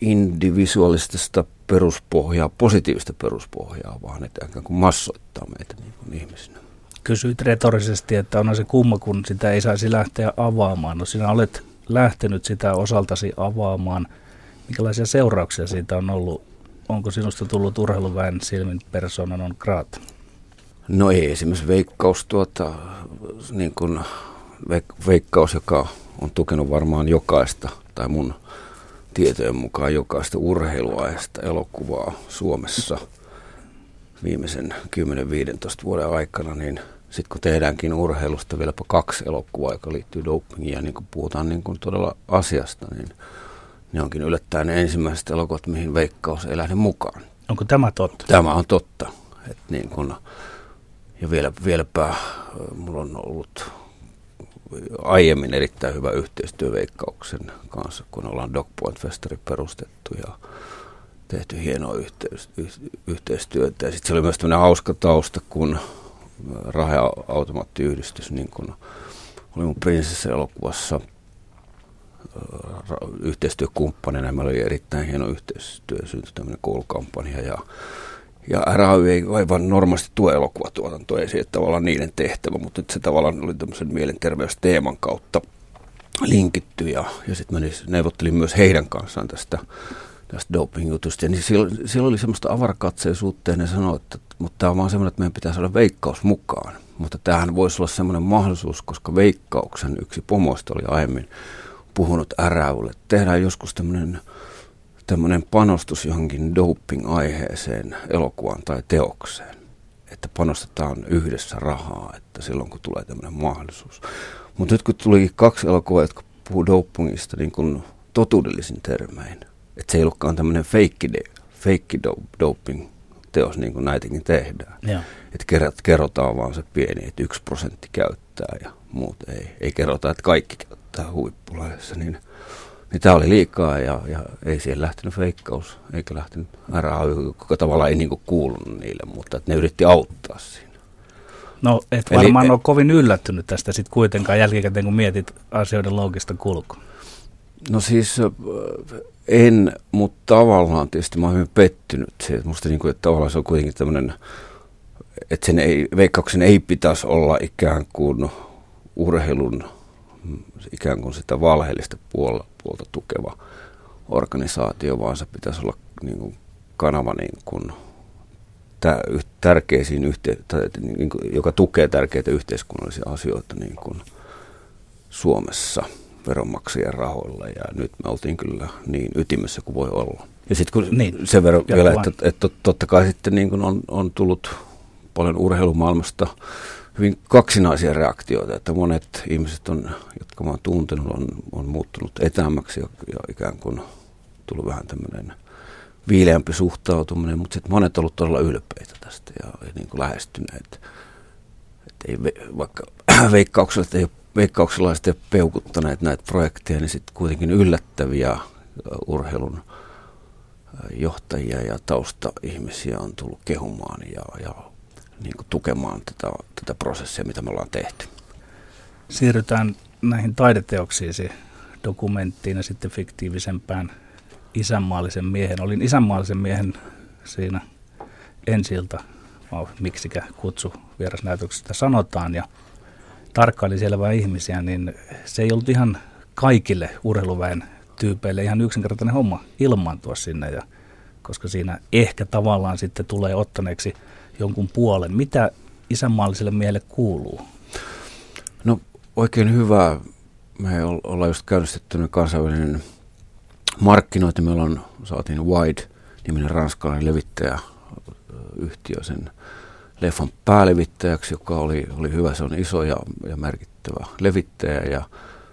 Speaker 4: individualistista peruspohjaa, positiivista peruspohjaa, vaan että ikään kuin massoittaa meitä niin kuin ihmisinä.
Speaker 3: Kysyit retorisesti, että on se kumma, kun sitä ei saisi lähteä avaamaan. No sinä olet lähtenyt sitä osaltasi avaamaan. Minkälaisia seurauksia siitä on ollut? Onko sinusta tullut urheiluväen silmin persoonan on graat?
Speaker 4: No ei, esimerkiksi veikkaus, tuota, niin kuin veikkaus, joka on tukenut varmaan jokaista, tai mun tietojen mukaan jokaista urheiluaiheesta elokuvaa Suomessa viimeisen 10-15 vuoden aikana, niin sitten kun tehdäänkin urheilusta vieläpä kaksi elokuvaa, joka liittyy dopingiin ja niin kun puhutaan niin kun todella asiasta, niin ne onkin yllättäen ne ensimmäiset elokuvat, mihin Veikkaus ei lähde mukaan.
Speaker 3: Onko tämä totta?
Speaker 4: Tämä on totta. Et niin kun, ja vielä, vieläpä mulla on ollut aiemmin erittäin hyvä yhteistyö Veikkauksen kanssa, kun ollaan Dogpoint Festari perustettu ja tehty hienoa yhteistyötä. Sitten se oli myös tämmöinen hauska tausta, kun raheautomaattiyhdistys, niin kuin oli mun prinsessa-elokuvassa yhteistyökumppanina. Meillä oli erittäin hieno yhteistyö, syntyi tämmöinen koulukampanja ja ja RAY ei aivan normaalisti tue elokuvatuotantoa, ei se tavallaan niiden tehtävä, mutta nyt se tavallaan oli tämmöisen mielenterveysteeman kautta linkitty ja, ja sitten neuvottelin myös heidän kanssaan tästä, tästä doping-jutusta. Ja niin siellä, siellä oli semmoista avarakatseisuutta ja ne sanoi, että mutta tämä on vaan semmoinen, että meidän pitää saada veikkaus mukaan. Mutta tämähän voisi olla semmoinen mahdollisuus, koska veikkauksen yksi pomoista oli aiemmin puhunut RAYlle. Tehdään joskus tämmöinen tämmöinen panostus johonkin doping-aiheeseen, elokuvaan tai teokseen. Että panostetaan yhdessä rahaa, että silloin kun tulee tämmöinen mahdollisuus. Mutta nyt kun tuli kaksi elokuvaa, jotka puhuu dopingista niin kuin totuudellisin termein, että se ei ollutkaan tämmöinen feikki, feikki doping teos, niin kuin näitäkin tehdään. Että kerrot, kerrotaan vaan se pieni, että yksi prosentti käyttää ja muut ei. Ei kerrota, että kaikki käyttää huippulaisessa, niin – niin tämä oli liikaa ja, ja ei siihen lähtenyt feikkaus, eikä lähtenyt RAY, joka tavallaan ei niinku kuulunut niille, mutta että ne yritti auttaa siinä.
Speaker 3: No et varmaan Eli, ole kovin yllättynyt tästä sitten kuitenkaan jälkikäteen, kun mietit asioiden loogista kulkua.
Speaker 4: No siis en, mutta tavallaan tietysti mä oon hyvin pettynyt siihen. Musta niin kuin, että tavallaan se on kuitenkin tämmöinen, että sen ei, veikkauksen ei pitäisi olla ikään kuin urheilun ikään kuin sitä valheellista puolta, puolta tukeva organisaatio, vaan se pitäisi olla niin kuin kanava, niin kuin, tärkeisiin yhte, niin kuin, joka tukee tärkeitä yhteiskunnallisia asioita niin kuin Suomessa veronmaksajien rahoilla. Ja nyt me oltiin kyllä niin ytimessä kuin voi olla. Ja sitten kun niin, sen verran vielä, että, että totta kai sitten niin kuin on, on tullut paljon urheilumaailmasta hyvin kaksinaisia reaktioita, että monet ihmiset, on, jotka mä oon tuntenut, on, on muuttunut etämmäksi ja, ja ikään kuin tullut vähän tämmöinen viileämpi suhtautuminen, mutta sitten monet on ollut todella ylpeitä tästä ja, ja niin kuin lähestyneet. Että ei, vaikka <clears throat> veikkauksella ei ole veikkaukselaiset peukuttaneet näitä projekteja, niin sitten kuitenkin yllättäviä urheilun johtajia ja taustaihmisiä on tullut kehumaan ja, ja niin kuin tukemaan tätä, tätä prosessia, mitä me ollaan tehty.
Speaker 3: Siirrytään näihin taideteoksiisi dokumenttiin ja sitten fiktiivisempään isänmaallisen miehen. Olin isänmaallisen miehen siinä ensiltä, miksikä kutsu vierasnäytöksestä sanotaan, ja tarkkaili siellä vain ihmisiä, niin se ei ollut ihan kaikille urheiluväen tyypeille ihan yksinkertainen homma ilmaantua sinne, ja, koska siinä ehkä tavallaan sitten tulee ottaneeksi jonkun puolen. Mitä isänmaalliselle miehelle kuuluu?
Speaker 4: No oikein hyvä. Me ollaan just käynnistetty kansainvälinen markkinointi. Meillä on, saatiin Wide-niminen ranskalainen levittäjä yhtiö sen leffan päälevittäjäksi, joka oli, oli hyvä. Se on iso ja, ja merkittävä levittäjä. Ja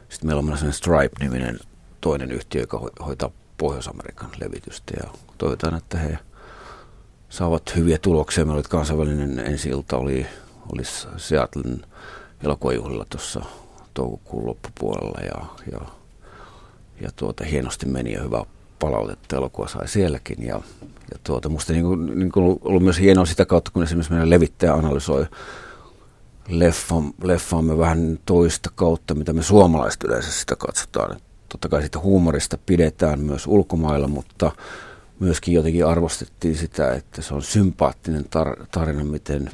Speaker 4: sitten meillä on sellainen Stripe-niminen toinen yhtiö, joka hoitaa Pohjois-Amerikan levitystä. Ja toivotaan, että he saavat hyviä tuloksia. Meillä oli kansainvälinen ensi ilta, oli, oli Seattlein elokuvajuhlilla tuossa toukokuun loppupuolella ja, ja, ja tuota, hienosti meni ja hyvä palautetta elokuva sai sielläkin. Ja, ja tuota, musta niin kuin, niin kuin ollut myös hienoa sitä kautta, kun esimerkiksi meidän levittäjä analysoi leffan, leffaamme vähän toista kautta, mitä me suomalaiset yleensä sitä katsotaan. Totta kai sitä huumorista pidetään myös ulkomailla, mutta myöskin jotenkin arvostettiin sitä, että se on sympaattinen tar- tarina, miten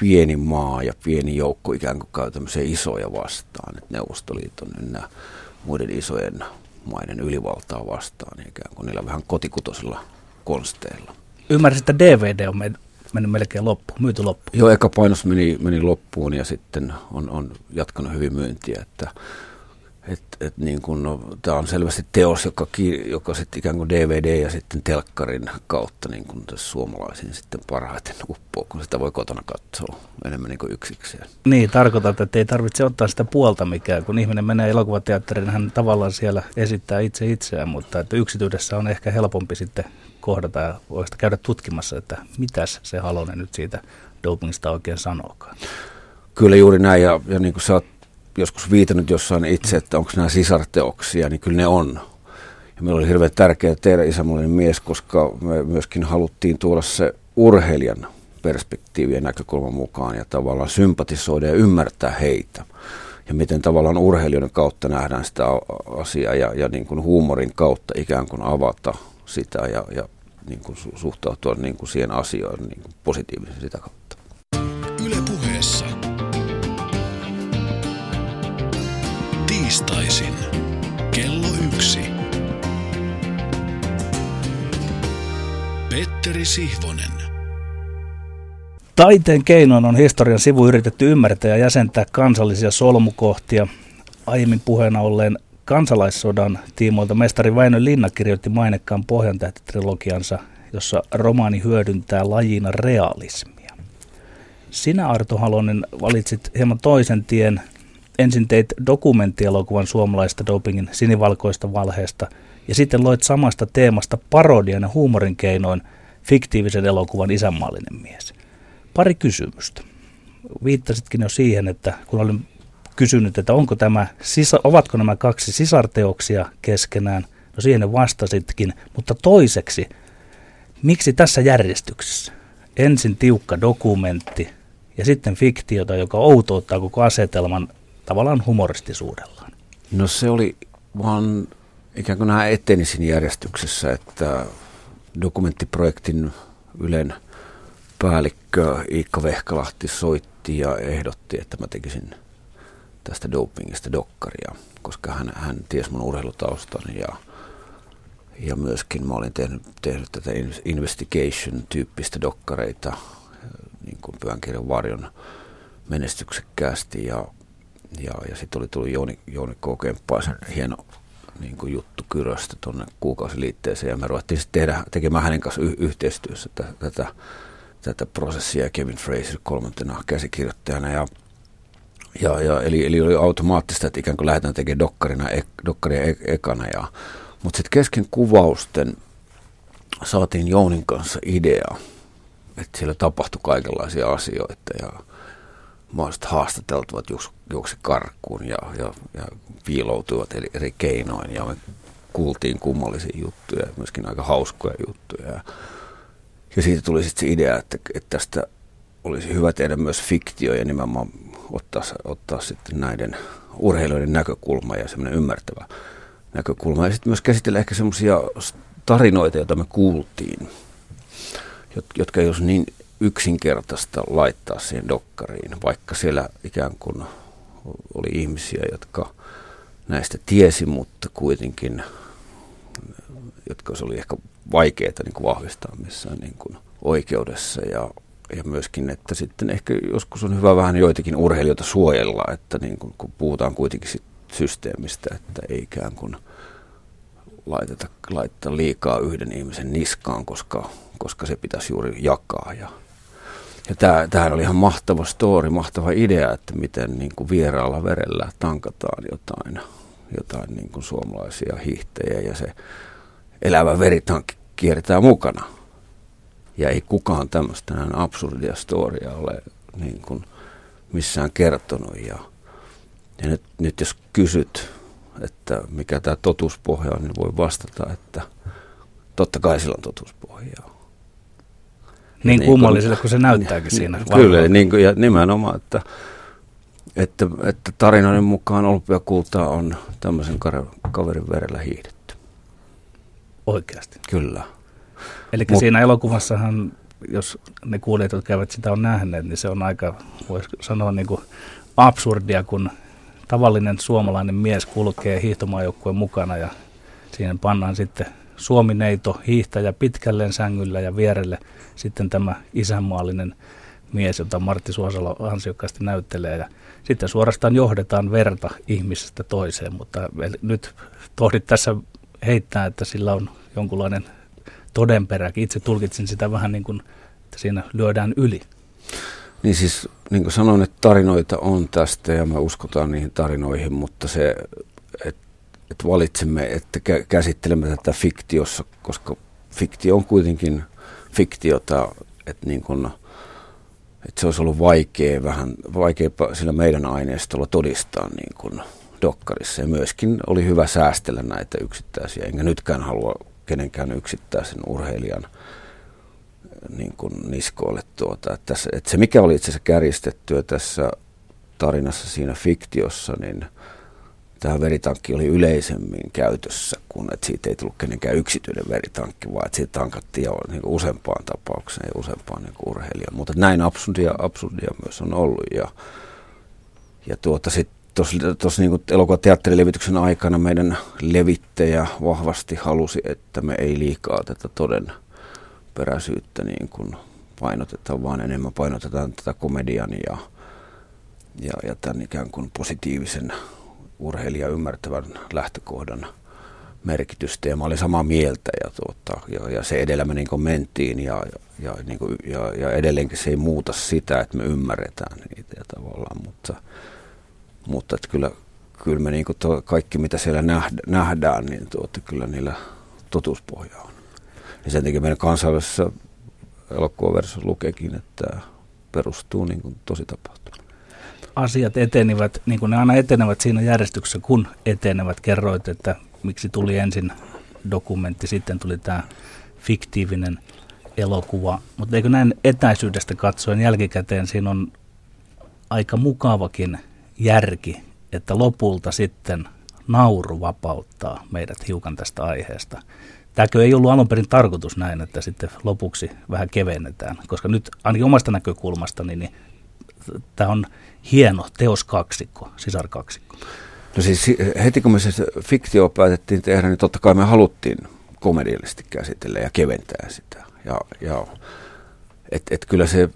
Speaker 4: pieni maa ja pieni joukko ikään kuin käy tämmöisiä isoja vastaan, että Neuvostoliiton ynnä muiden isojen maiden ylivaltaa vastaan, niin ikään kuin niillä vähän kotikutoisilla konsteilla.
Speaker 3: Ymmärsin, että DVD on mennyt melkein loppuun, myyty loppuun.
Speaker 4: Joo, eka painos meni, meni loppuun ja sitten on, on jatkanut hyvin myyntiä, että et, et niin kun, no, tämä on selvästi teos, joka, joka sitten ikään kuin DVD ja sitten telkkarin kautta niin kun suomalaisiin sitten parhaiten uppoo, kun sitä voi kotona katsoa enemmän niin kuin yksikseen.
Speaker 3: Niin, tarkoitan, että ei tarvitse ottaa sitä puolta mikään. Kun ihminen menee elokuvateatteriin, hän tavallaan siellä esittää itse itseään, mutta että yksityydessä on ehkä helpompi sitten kohdata ja voisi käydä tutkimassa, että mitäs se Halonen nyt siitä dopingista oikein sanookaan.
Speaker 4: Kyllä juuri näin, ja, ja niin kuin sä oot joskus viitannut jossain itse, että onko nämä sisarteoksia, niin kyllä ne on. Ja meillä oli hirveän tärkeää tehdä isämallinen mies, koska me myöskin haluttiin tuoda se urheilijan perspektiivien näkökulman mukaan ja tavallaan sympatisoida ja ymmärtää heitä. Ja miten tavallaan urheilijoiden kautta nähdään sitä asiaa ja, ja niin kuin huumorin kautta ikään kuin avata sitä ja, ja niin kuin suhtautua niin kuin siihen asioihin niin kuin positiivisesti sitä kautta.
Speaker 2: Yle puheessa. Tiistaisin. Kello yksi. Petteri Sihvonen.
Speaker 3: Taiteen keinoin on historian sivu yritetty ymmärtää ja jäsentää kansallisia solmukohtia. Aiemmin puheena olleen kansalaissodan tiimoilta mestari Väinö Linna kirjoitti mainekkaan Pohjantähti-trilogiansa, jossa romaani hyödyntää lajina realismia. Sinä Arto Halonen valitsit hieman toisen tien – ensin teit dokumenttielokuvan suomalaista dopingin sinivalkoista valheesta ja sitten loit samasta teemasta parodian ja huumorin keinoin fiktiivisen elokuvan isänmaallinen mies. Pari kysymystä. Viittasitkin jo siihen, että kun olin kysynyt, että onko tämä, ovatko nämä kaksi sisarteoksia keskenään, no siihen vastasitkin, mutta toiseksi, miksi tässä järjestyksessä? Ensin tiukka dokumentti ja sitten fiktiota, joka outouttaa koko asetelman tavallaan humoristisuudellaan?
Speaker 4: No se oli vaan ikään kuin nämä eteni siinä järjestyksessä, että dokumenttiprojektin Ylen päällikkö Iikka Vehkalahti soitti ja ehdotti, että mä tekisin tästä dopingista dokkaria, koska hän, hän tiesi mun urheilutaustani ja, ja myöskin mä olin tehnyt, tehnyt tätä investigation-tyyppistä dokkareita niin kuin Pyhän kirjan varjon menestyksekkäästi ja ja, ja sitten oli tullut Jouni, Jouni K. Kemppaisen hieno niin kuin juttu Kyröstä tuonne kuukausiliitteeseen ja me ruvettiin sitten tehdä, tekemään hänen kanssa y- yhteistyössä tätä, tätä, tätä prosessia ja Kevin Fraser kolmantena käsikirjoittajana ja ja, ja, eli, eli oli automaattista, että ikään kuin lähdetään tekemään dokkarina, ek, dokkaria ek, ekana. Ja, mutta sitten kesken kuvausten saatiin Jounin kanssa idea, että siellä tapahtui kaikenlaisia asioita. Ja, mahdolliset haastateltavat juoksi, juoksi karkuun ja, ja, ja piiloutuivat eri, eri keinoin ja me kuultiin kummallisia juttuja ja myöskin aika hauskoja juttuja. Ja, ja siitä tuli sitten se idea, että, että tästä olisi hyvä tehdä myös fiktio ja nimenomaan ottaa, ottaa sitten näiden urheilijoiden näkökulma ja semmoinen ymmärtävä näkökulma. Ja sitten myös käsitellä ehkä semmoisia tarinoita, joita me kuultiin, jotka ei olisi niin yksinkertaista laittaa siihen dokkariin, vaikka siellä ikään kuin oli ihmisiä, jotka näistä tiesi, mutta kuitenkin, jotka se oli ehkä vaikeaa niin vahvistaa missään niin kuin oikeudessa. Ja, ja myöskin, että sitten ehkä joskus on hyvä vähän joitakin urheilijoita suojella, että niin kuin, kun puhutaan kuitenkin sit systeemistä, että ei ikään kuin laiteta, laittaa liikaa yhden ihmisen niskaan, koska, koska se pitäisi juuri jakaa ja ja tämä, tämähän oli ihan mahtava story, mahtava idea, että miten niin kuin vieraalla verellä tankataan jotain, jotain niin kuin suomalaisia hiihtejä ja se elävä veritankki kiertää mukana. Ja ei kukaan tämmöistä näin absurdia storia ole niin kuin missään kertonut. Ja, ja nyt, nyt jos kysyt, että mikä tämä totuuspohja on, niin voi vastata, että totta kai sillä on totuuspohjaa.
Speaker 3: Niin, niin kummalliselle kuin se näyttääkin niin, siinä.
Speaker 4: Kyllä, niin kuin, ja nimenomaan, että, että, että tarinoiden mukaan olympiakultaa on tämmöisen kaverin verellä hiihdetty.
Speaker 3: Oikeasti?
Speaker 4: Kyllä.
Speaker 3: Eli Mut, siinä elokuvassahan, jos ne kuulijat, jotka käyvät sitä on nähneet, niin se on aika, voisi sanoa niin kuin absurdia, kun tavallinen suomalainen mies kulkee hiihtomaajoukkueen mukana ja siihen pannaan sitten suomineito hiihtäjä pitkälleen sängyllä ja vierelle sitten tämä isänmaallinen mies, jota Martti Suosalo ansiokkaasti näyttelee. Ja sitten suorastaan johdetaan verta ihmisestä toiseen, mutta nyt tohdit tässä heittää, että sillä on jonkunlainen todenperäkin. Itse tulkitsin sitä vähän niin kuin, että siinä lyödään yli.
Speaker 4: Niin siis, niin kuin sanoin, että tarinoita on tästä ja me uskotaan niihin tarinoihin, mutta se, että että valitsemme, että käsittelemme tätä fiktiossa, koska fiktio on kuitenkin fiktiota, että, niin kun, että se olisi ollut vaikea vähän, vaikea sillä meidän aineistolla todistaa niin kun dokkarissa. Ja myöskin oli hyvä säästellä näitä yksittäisiä, enkä nytkään halua kenenkään yksittäisen urheilijan niin kuin niskoille tuota. Että, tässä, että se mikä oli itse asiassa kärjistettyä tässä tarinassa siinä fiktiossa, niin – tämä veritankki oli yleisemmin käytössä, kun että siitä ei tullut kenenkään yksityinen veritankki, vaan että siitä tankattiin jo niin useampaan tapaukseen ja useampaan niin urheilijaan. Mutta näin absurdia, absurdia myös on ollut. Ja, ja tuota, sitten tuossa niin elokuvateatterilevityksen aikana meidän levittäjä vahvasti halusi, että me ei liikaa tätä toden peräisyyttä niin kuin painotetaan, vaan enemmän painotetaan tätä komedian ja, ja, ja tämän ikään kuin positiivisen urheilija ymmärtävän lähtökohdan merkitystä ja mä olin samaa mieltä ja, tuota, ja, ja se edellä me niin mentiin ja, ja, niin kuin, ja, ja edelleenkin se ei muuta sitä, että me ymmärretään niitä tavallaan, mutta, mutta että kyllä, kyllä me niin kuin to, kaikki mitä siellä nähdä, nähdään, niin tuota, kyllä niillä totuuspohja on. Ja sen takia meidän kansainvälisessä elokuvaversiossa lukeekin, että perustuu niin kuin tosi tapahtumaan
Speaker 3: asiat etenivät, niin kuin ne aina etenevät siinä järjestyksessä, kun etenevät. Kerroit, että miksi tuli ensin dokumentti, sitten tuli tämä fiktiivinen elokuva. Mutta eikö näin etäisyydestä katsoen jälkikäteen siinä on aika mukavakin järki, että lopulta sitten nauru vapauttaa meidät hiukan tästä aiheesta. Tämäkö ei ollut alun perin tarkoitus näin, että sitten lopuksi vähän kevennetään, koska nyt ainakin omasta näkökulmasta niin tämä on hieno teoskaksikko, sisarkaksikko.
Speaker 4: No siis heti kun me se fiktio päätettiin tehdä, niin totta kai me haluttiin komediallisesti käsitellä ja keventää sitä. Ja, ja et, et kyllä se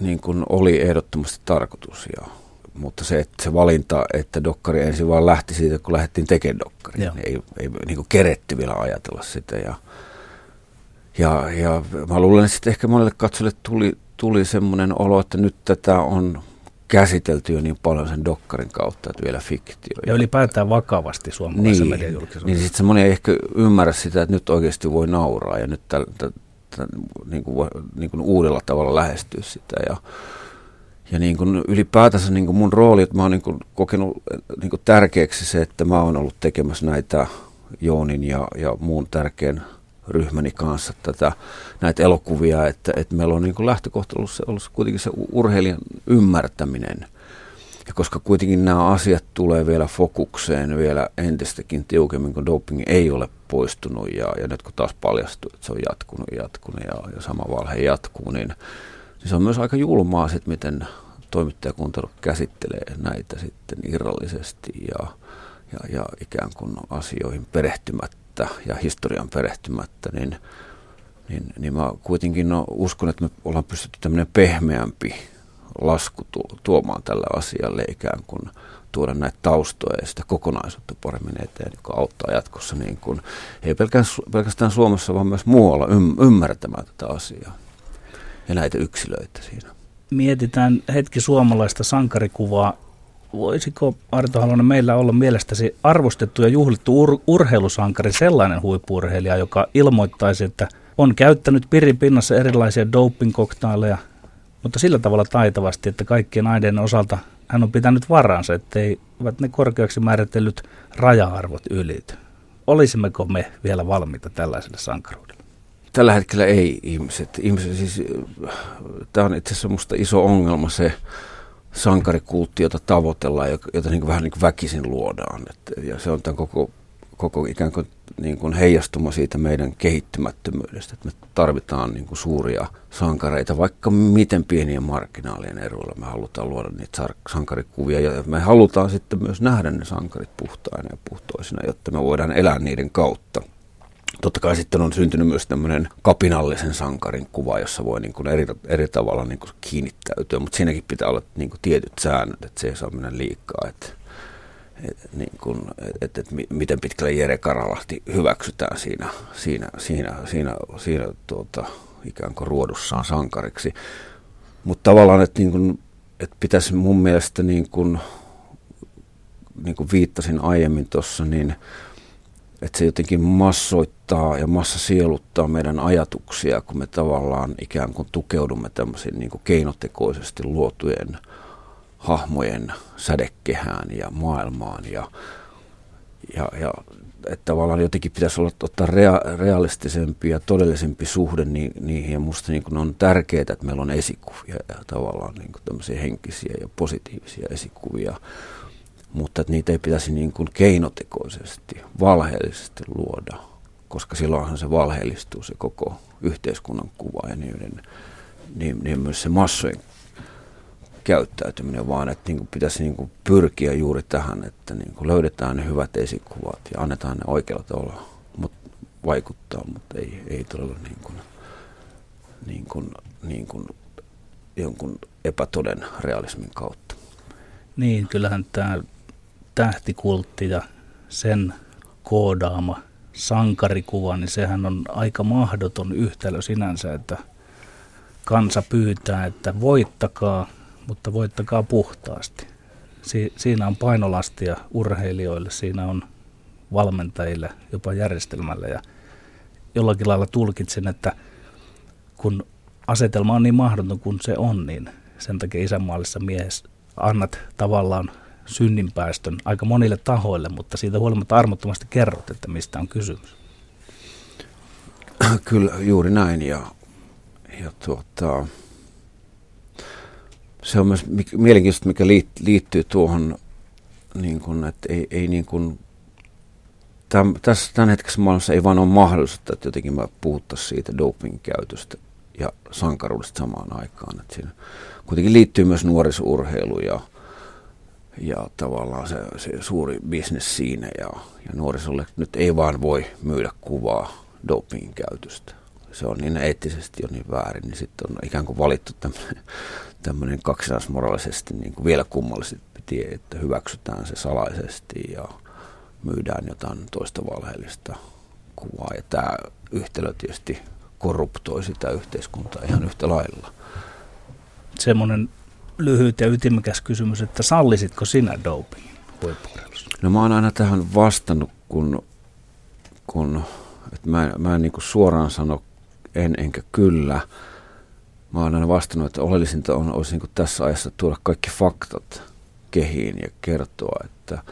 Speaker 4: niin kuin oli ehdottomasti tarkoitus. Ja, mutta se, että se valinta, että dokkari ensin vaan lähti siitä, kun lähdettiin tekemään dokkaria, niin ei, ei niin kuin keretty vielä ajatella sitä. Ja, ja, ja mä luulen, että ehkä monelle katsolle tuli, tuli semmoinen olo, että nyt tätä on käsitelty jo niin paljon sen dokkarin kautta, että vielä fiktio.
Speaker 3: Ja ylipäätään vakavasti suomalaisen niin, median
Speaker 4: Niin sitten moni ei ehkä ymmärrä sitä, että nyt oikeasti voi nauraa ja nyt täl, täl, täl, niin kuin, niin kuin uudella tavalla lähestyä sitä. Ja, ja niin kuin ylipäätänsä niin kuin mun rooli, että mä oon niin kuin kokenut niin kuin tärkeäksi se, että mä oon ollut tekemässä näitä Joonin ja, ja muun tärkeän ryhmäni kanssa tätä, näitä elokuvia, että, että meillä on niin kuin lähtökohta ollut, se, ollut kuitenkin se urheilijan ymmärtäminen. Ja koska kuitenkin nämä asiat tulee vielä fokukseen vielä entistäkin tiukemmin, kun doping ei ole poistunut ja, ja nyt kun taas paljastuu, että se on jatkunut ja jatkunut ja, ja sama valhe jatkuu, niin, niin se on myös aika julmaa sitten, miten toimittajakunta käsittelee näitä sitten irrallisesti ja, ja, ja ikään kuin asioihin perehtymättä ja historian perehtymättä, niin, niin, niin mä kuitenkin no, uskon, että me ollaan pystytty tämmöinen pehmeämpi lasku tuomaan tälle asialle ikään kuin tuoda näitä taustoja ja sitä kokonaisuutta paremmin eteen, joka auttaa jatkossa niin kuin, ei pelkästään Suomessa, vaan myös muualla ymmärtämään tätä asiaa ja näitä yksilöitä siinä.
Speaker 3: Mietitään hetki suomalaista sankarikuvaa. Voisiko Arto Halonen meillä olla mielestäsi arvostettu ja juhlittu ur- urheilusankari sellainen huippurheilija, joka ilmoittaisi, että on käyttänyt pirin pinnassa erilaisia doping-koktaileja, mutta sillä tavalla taitavasti, että kaikkien aineiden osalta hän on pitänyt varansa, ettei ne korkeaksi määritellyt raja-arvot ylity. Olisimmeko me vielä valmiita tällaiselle sankaruudelle?
Speaker 4: Tällä hetkellä ei ihmiset. ihmiset siis, tämä on itse asiassa minusta iso ongelma se sankarikultti, jota tavoitellaan, jota niin kuin vähän niin kuin väkisin luodaan. Et, ja se on tämän koko, koko ikään kuin niin kuin heijastuma siitä meidän kehittymättömyydestä, että me tarvitaan niin kuin suuria sankareita, vaikka miten pieniä marginaalien eroilla me halutaan luoda niitä sankarikuvia ja me halutaan sitten myös nähdä ne sankarit puhtaina ja puhtoisina, jotta me voidaan elää niiden kautta. Totta kai sitten on syntynyt myös tämmöinen kapinallisen sankarin kuva, jossa voi niin kuin eri, eri tavalla niin kuin kiinnittäytyä, mutta siinäkin pitää olla niin kuin tietyt säännöt, että se ei saa mennä liikaa. Että niin kuin, et, et, miten pitkälle Jere Karalahti hyväksytään siinä, siinä, siinä, siinä, siinä tuota, ikään kuin ruodussaan sankariksi. Mutta tavallaan, että niin et pitäisi mun mielestä, niin kuin, niin kuin viittasin aiemmin tuossa, niin että se jotenkin massoittaa ja massasieluttaa meidän ajatuksia, kun me tavallaan ikään kuin tukeudumme tämmöisiin niin kuin keinotekoisesti luotujen – hahmojen sädekehään ja maailmaan ja, ja, ja että tavallaan jotenkin pitäisi olla, ottaa rea, realistisempi ja todellisempi suhde ni, niihin. Ja musta niin on tärkeää, että meillä on esikuvia ja tavallaan niin kuin tämmöisiä henkisiä ja positiivisia esikuvia. Mutta että niitä ei pitäisi niin kuin keinotekoisesti, valheellisesti luoda, koska silloinhan se valheellistuu se koko yhteiskunnan kuva ja niiden, niin, niin myös se massojen käyttäytyminen, vaan että niin kuin pitäisi niin kuin pyrkiä juuri tähän, että niin kuin löydetään ne hyvät esikuvat ja annetaan ne oikealla tavalla mut vaikuttaa, mutta ei, ei todella niin kuin, niin kuin, niin kuin jonkun epätoden realismin kautta.
Speaker 3: Niin, kyllähän tämä tähtikultti ja sen koodaama sankarikuva, niin sehän on aika mahdoton yhtälö sinänsä, että kansa pyytää, että voittakaa – mutta voittakaa puhtaasti. Si- siinä on painolastia urheilijoille, siinä on valmentajille, jopa järjestelmälle ja jollakin lailla tulkitsen, että kun asetelma on niin mahdoton kuin se on, niin sen takia isänmaallisessa miehessä annat tavallaan synninpäästön aika monille tahoille, mutta siitä huolimatta armottomasti kerrot, että mistä on kysymys. <clears throat>
Speaker 4: Kyllä, juuri näin. Ja, ja tuota, se on myös mielenkiintoista, mikä liittyy tuohon, niin kuin, että ei, ei niin kuin, tämän, tässä tämän hetkessä maailmassa ei vaan ole mahdollista, että jotenkin mä puhuttaisiin siitä dopingin käytöstä ja sankaruudesta samaan aikaan. Että siinä kuitenkin liittyy myös nuorisurheilu ja, ja tavallaan se, se suuri bisnes siinä ja, ja nuorisolle nyt ei vaan voi myydä kuvaa dopingin käytöstä. Se on niin eettisesti jo niin väärin, niin sitten on ikään kuin valittu tämmöinen kaksinaismoraalisesti niin kuin vielä kummallisempi tie, että hyväksytään se salaisesti ja myydään jotain toista valheellista kuvaa. Ja tämä yhtälö tietysti korruptoi sitä yhteiskuntaa ihan yhtä lailla.
Speaker 3: Semmoinen lyhyt ja ytimekäs kysymys, että sallisitko sinä dopingin huippurheilussa?
Speaker 4: No mä oon aina tähän vastannut, kun, kun että mä, mä en niin suoraan sano en enkä kyllä, mä oon aina vastannut, että oleellisinta on, olisi niin tässä ajassa tuoda kaikki faktat kehiin ja kertoa, että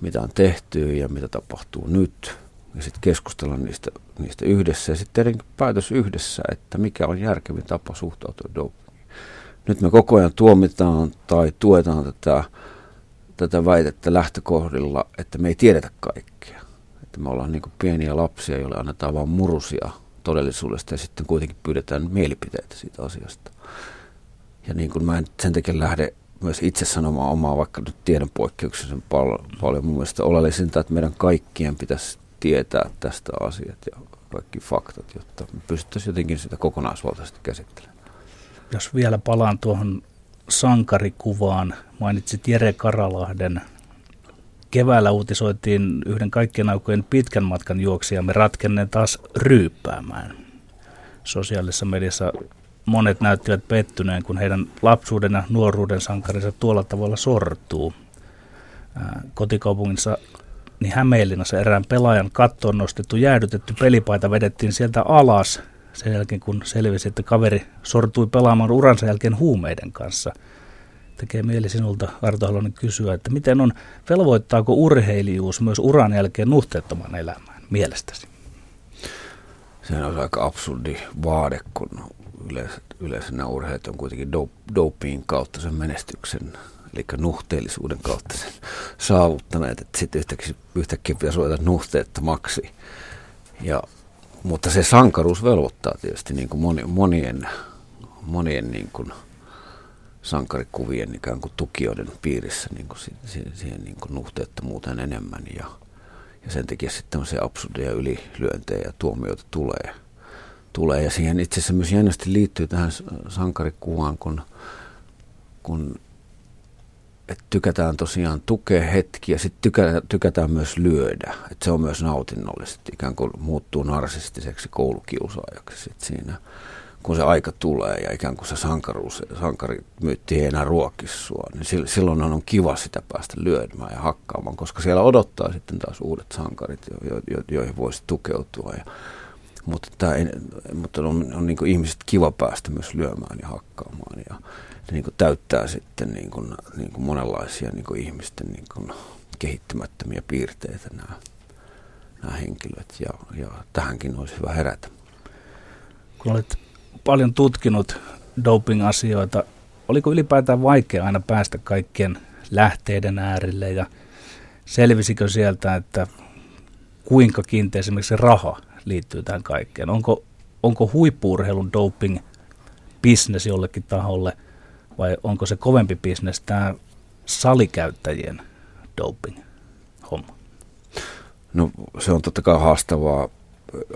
Speaker 4: mitä on tehty ja mitä tapahtuu nyt. Ja sitten keskustella niistä, niistä yhdessä ja sitten päätös yhdessä, että mikä on järkevin tapa suhtautua dopingiin. Nyt me koko ajan tuomitaan tai tuetaan tätä, tätä väitettä lähtökohdilla, että me ei tiedetä kaikkea. Että me ollaan niin pieniä lapsia, joille annetaan vain murusia todellisuudesta ja sitten kuitenkin pyydetään mielipiteitä siitä asiasta. Ja niin kuin mä en sen takia lähde myös itse sanomaan omaa, vaikka nyt tiedon poikkeuksellisen paljon, paljon. Mun mielestä oleellisinta, että meidän kaikkien pitäisi tietää tästä asiat ja kaikki faktat, jotta me pystyttäisiin jotenkin sitä kokonaisvaltaisesti käsittelemään.
Speaker 3: Jos vielä palaan tuohon sankarikuvaan, mainitsit Jere Karalahden. Keväällä uutisoitiin yhden kaikkien aikojen pitkän matkan juoksijamme ratkenneen taas ryyppäämään. Sosiaalisessa mediassa monet näyttivät pettyneen, kun heidän lapsuuden ja nuoruuden sankarinsa tuolla tavalla sortuu. Kotikaupungissa niin Hämeenlinnassa erään pelaajan kattoon nostettu jäädytetty pelipaita vedettiin sieltä alas sen jälkeen, kun selvisi, että kaveri sortui pelaamaan uransa jälkeen huumeiden kanssa. Tekee mieli sinulta, Arto Halonen, kysyä, että miten on, velvoittaako urheilijuus myös uran jälkeen nuhteettoman elämään mielestäsi?
Speaker 4: Se on aika absurdi vaade, kun yleensä, yleensä nämä urheilijat on kuitenkin dopingin kautta sen menestyksen, eli nuhteellisuuden kautta sen saavuttaneet, että sitten yhtäkkiä, yhtäkkiä pitäisi ruveta nuhteettomaksi. Ja, mutta se sankaruus velvoittaa tietysti niin kuin moni, monien, monien niin kuin sankarikuvien ikään kuin tukijoiden piirissä niin kuin siihen, siihen niin kuin nuhteettomuuteen enemmän ja, ja sen takia sitten tämmöisiä absurdeja ylilyöntejä ja tuomioita tulee – tulee. Ja siihen itse asiassa myös jännästi liittyy tähän sankarikuvaan, kun, kun että tykätään tosiaan tukea hetki ja sitten tykätään, tykätään myös lyödä. Että se on myös nautinnollisesti, ikään kuin muuttuu narsistiseksi koulukiusaajaksi sit siinä, kun se aika tulee ja ikään kuin se sankaruus, sankarimyytti ei enää ruokissua, niin silloin on kiva sitä päästä lyödymään ja hakkaamaan, koska siellä odottaa sitten taas uudet sankarit, jo, jo, joihin voisi tukeutua. Ja mutta, tämä ei, mutta on, on niin ihmiset kiva päästä myös lyömään ja hakkaamaan ja niin täyttää sitten niin kuin, niin kuin monenlaisia niin kuin ihmisten niin kuin kehittymättömiä piirteitä nämä, nämä henkilöt ja, ja tähänkin olisi hyvä herätä.
Speaker 3: Kun olet paljon tutkinut doping-asioita, oliko ylipäätään vaikea aina päästä kaikkien lähteiden äärille ja selvisikö sieltä, että kuinka kiinteä esimerkiksi raha liittyy tähän kaikkeen. Onko, onko huippuurheilun doping bisnes jollekin taholle vai onko se kovempi bisnes tämä salikäyttäjien doping homma?
Speaker 4: No se on totta kai haastavaa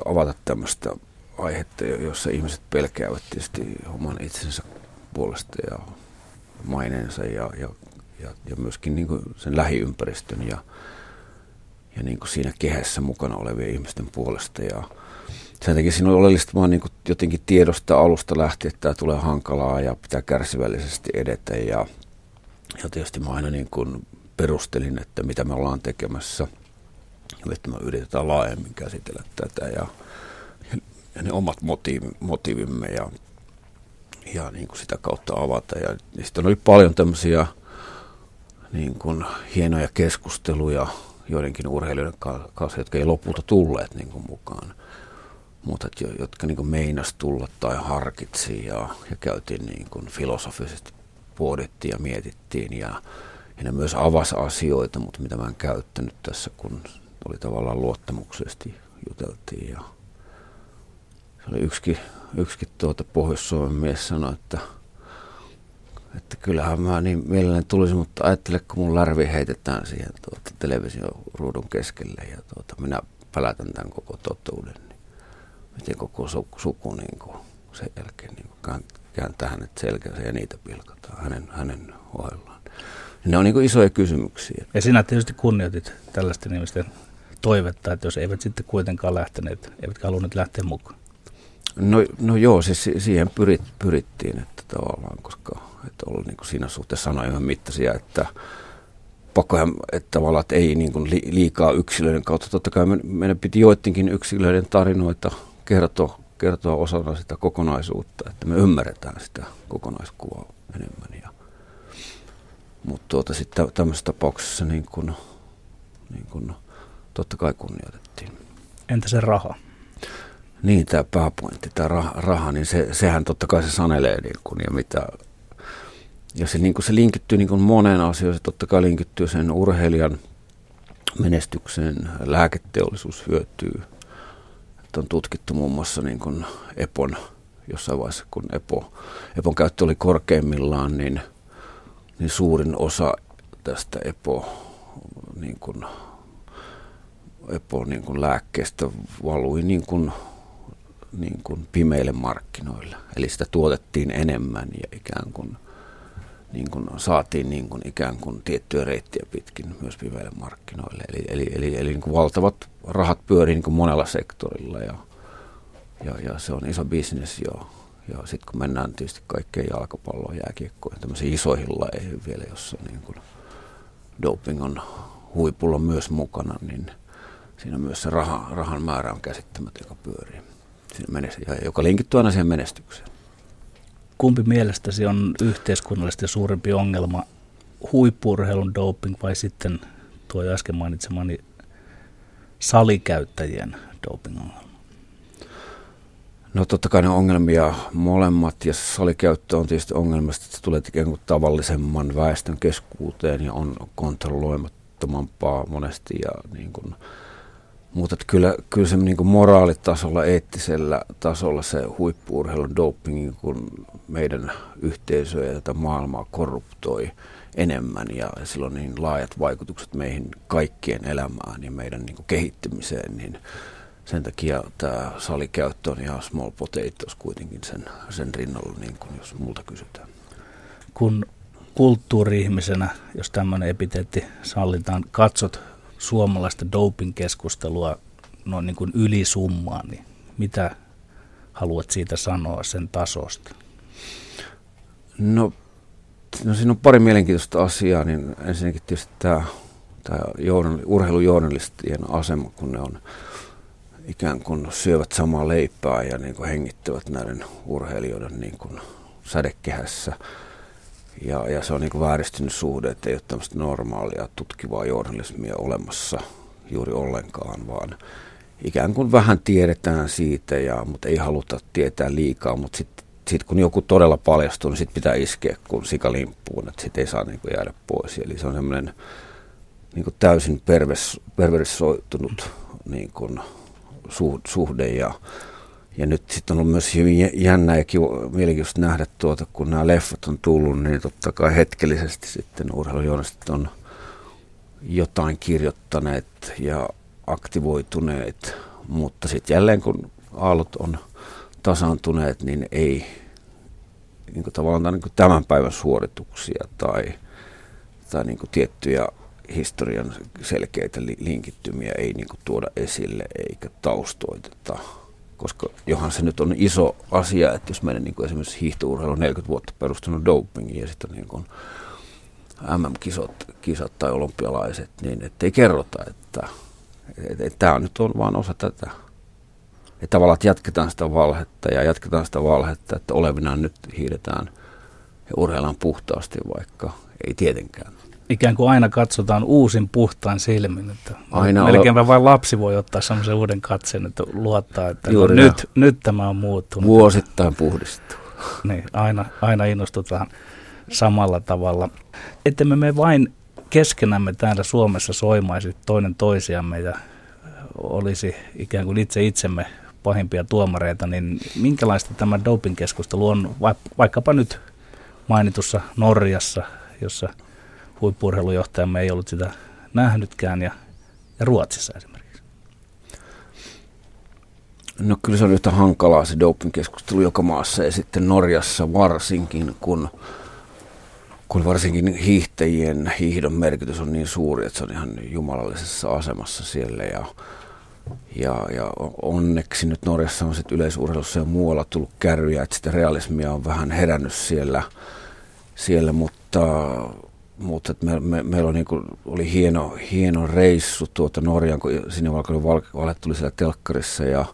Speaker 4: avata tämmöistä aihetta, jossa ihmiset pelkäävät tietysti oman itsensä puolesta ja maineensa ja, ja, ja, ja myöskin niin kuin sen lähiympäristön ja, ja niin kuin siinä kehässä mukana olevien ihmisten puolesta. Ja sen takia siinä on oleellista vaan niin jotenkin tiedosta alusta lähtien, että tämä tulee hankalaa ja pitää kärsivällisesti edetä. Ja, ja tietysti mä aina niin kuin perustelin, että mitä me ollaan tekemässä. Että me yritetään laajemmin käsitellä tätä ja, ja, ne omat motiiv, motiivimme ja, ja niin kuin sitä kautta avata. Ja, ja sitten oli paljon tämmöisiä niin kuin hienoja keskusteluja joidenkin urheilijoiden kanssa, jotka ei lopulta tulleet niin kuin mukaan, mutta jotka niin meinas tulla tai harkitsi ja, ja käytiin niin kuin filosofisesti pohdittiin ja mietittiin ja, ja ne myös avasi asioita, mutta mitä mä en käyttänyt tässä, kun oli tavallaan luottamuksellisesti juteltiin ja se oli yksikin, yksikin tuota Pohjois-Suomen mies sanoi, että että kyllähän mä niin mielelläni tulisin, mutta ajattele, kun mun larvi heitetään siihen tuota, televisioruudun keskelle ja tuota, minä pälätän tämän koko totuuden. Miten koko suku, suku niin kuin, sen jälkeen niin kuin, kääntää hänet selkänsä ja niitä pilkataan hänen, hänen ohjellaan. Ne on niin kuin isoja kysymyksiä.
Speaker 3: Ja sinä tietysti kunnioitit tällaisten ihmisten toivetta, että jos eivät sitten kuitenkaan lähteneet, eivätkä halunneet lähteä mukaan.
Speaker 4: No, no joo, siis siihen pyrit, pyrittiin, että tavallaan, koska että olla niin kuin siinä suhteessa sanojen mittaisia, että pakkohan, että tavallaan että ei niin kuin liikaa yksilöiden kautta. Totta kai meidän piti joidenkin yksilöiden tarinoita kertoa kertoa osana sitä kokonaisuutta, että me ymmärretään sitä kokonaiskuvaa enemmän. Ja, mutta tuota, sitten tämmöisessä tapauksessa niin kun, niin kun, totta kai kunnioitettiin.
Speaker 3: Entä se raha?
Speaker 4: Niin, tämä pääpointti, tämä raha, raha niin se, sehän totta kai se sanelee niin kun, ja mitä ja se, niin se linkittyy niin kuin moneen asiaan. Se totta kai linkittyy sen urheilijan menestykseen. Lääketeollisuus hyötyy. Että on tutkittu muun muassa niin kuin Epon jossain vaiheessa, kun Epo, Epon käyttö oli korkeimmillaan, niin, niin suurin osa tästä Epo, niin kuin, Epo niin kuin lääkkeestä valui niin kuin, niin kuin pimeille markkinoille. Eli sitä tuotettiin enemmän ja ikään kuin – niin kuin saatiin niin kuin ikään kuin tiettyä reittiä pitkin myös pimeille markkinoille. Eli, eli, eli, eli niin kuin valtavat rahat pyörii niin kuin monella sektorilla ja, ja, ja se on iso bisnes jo. Ja sitten kun mennään tietysti kaikkeen jalkapalloon, jääkiekkoon, tämmöisiin isoihin lajeihin vielä, jossa niin kuin doping on huipulla myös mukana, niin siinä myös se raha, rahan määrä on käsittämätön, joka pyörii. Siinä menest- ja joka linkittyy aina siihen menestykseen
Speaker 3: kumpi mielestäsi on yhteiskunnallisesti suurempi ongelma, huippurheilun doping vai sitten tuo äsken mainitsemani salikäyttäjien doping-ongelma?
Speaker 4: No totta kai ne ongelmia molemmat ja salikäyttö on tietysti ongelmasta, että se tulee ikään kuin tavallisemman väestön keskuuteen ja on kontrolloimattomampaa monesti ja niin kuin, mutta kyllä, kyllä se niin moraalitasolla, eettisellä tasolla se huippuurheilun doping kun meidän yhteisöä ja tätä maailmaa korruptoi enemmän ja sillä on niin laajat vaikutukset meihin kaikkien elämään ja meidän niin kehittymiseen, niin sen takia tämä salikäyttö on ihan small potatoes kuitenkin sen, sen rinnalla, niin kuin jos multa kysytään.
Speaker 3: Kun kulttuuri-ihmisenä, jos tämmöinen epiteetti sallitaan, katsot suomalaista doping-keskustelua noin niin kuin ylisummaan, niin mitä haluat siitä sanoa sen tasosta?
Speaker 4: No, no siinä on pari mielenkiintoista asiaa, niin ensinnäkin tietysti tämä, tämä journal, urheilujournalistien asema, kun ne on ikään kuin syövät samaa leipää ja niin kuin hengittävät näiden urheilijoiden niin kuin sädekehässä – ja, ja se on niin kuin vääristynyt suhde, että ei ole tämmöistä normaalia tutkivaa journalismia olemassa juuri ollenkaan, vaan ikään kuin vähän tiedetään siitä, ja, mutta ei haluta tietää liikaa, mutta sitten sit kun joku todella paljastuu, niin sitten pitää iskeä kuin sikalimppuun, että sitten ei saa niin kuin jäädä pois. Eli se on semmoinen niin kuin täysin pervers, perversoitunut niin kuin suhde ja ja nyt sitten on ollut myös hyvin jännä ja kiva, mielenkiintoista nähdä tuota, kun nämä leffat on tullut, niin totta kai hetkellisesti sitten urheilujournalistit on jotain kirjoittaneet ja aktivoituneet, mutta sitten jälleen kun aallot on tasaantuneet, niin ei niin kuin tavallaan niin kuin tämän päivän suorituksia tai, tai niin kuin tiettyjä historian selkeitä linkittymiä ei niin kuin tuoda esille eikä taustoiteta koska johan se nyt on iso asia, että jos meidän niin kuin esimerkiksi hiihtourheilu on 40 vuotta perustunut dopingiin ja sitten niin kuin MM-kisat kisat tai olympialaiset, niin ettei kerrota, että, että, että tämä nyt on vaan osa tätä. Että tavallaan että jatketaan sitä valhetta ja jatketaan sitä valhetta, että olevinaan nyt hiidetään ja urheillaan puhtaasti, vaikka ei tietenkään
Speaker 3: ikään kuin aina katsotaan uusin puhtaan silmin. Että aina melkeinpä vain lapsi voi ottaa semmoisen uuden katseen, että luottaa, että no, nyt, nyt tämä on muuttunut.
Speaker 4: Vuosittain puhdistuu. <laughs>
Speaker 3: Niin, aina, aina innostutaan samalla tavalla. Että me, me vain keskenämme täällä Suomessa soimaisi toinen toisiamme ja olisi ikään kuin itse itsemme pahimpia tuomareita, niin minkälaista tämä doping-keskustelu on vaikkapa nyt mainitussa Norjassa, jossa – huippurheilujohtajamme ei ollut sitä nähnytkään ja, ja Ruotsissa esimerkiksi?
Speaker 4: No kyllä se on yhtä hankalaa se doping-keskustelu joka maassa ja sitten Norjassa varsinkin, kun, kun varsinkin hiihtäjien hiihdon merkitys on niin suuri, että se on ihan jumalallisessa asemassa siellä ja ja, ja onneksi nyt Norjassa on sitten yleisurheilussa ja muualla tullut kärryjä, että sitä realismia on vähän herännyt siellä, siellä mutta mutta me, me, meillä oli, niin kuin, oli hieno, hieno reissu tuota Norjan, kun sinne valkoinen valhe tuli siellä telkkarissa ja,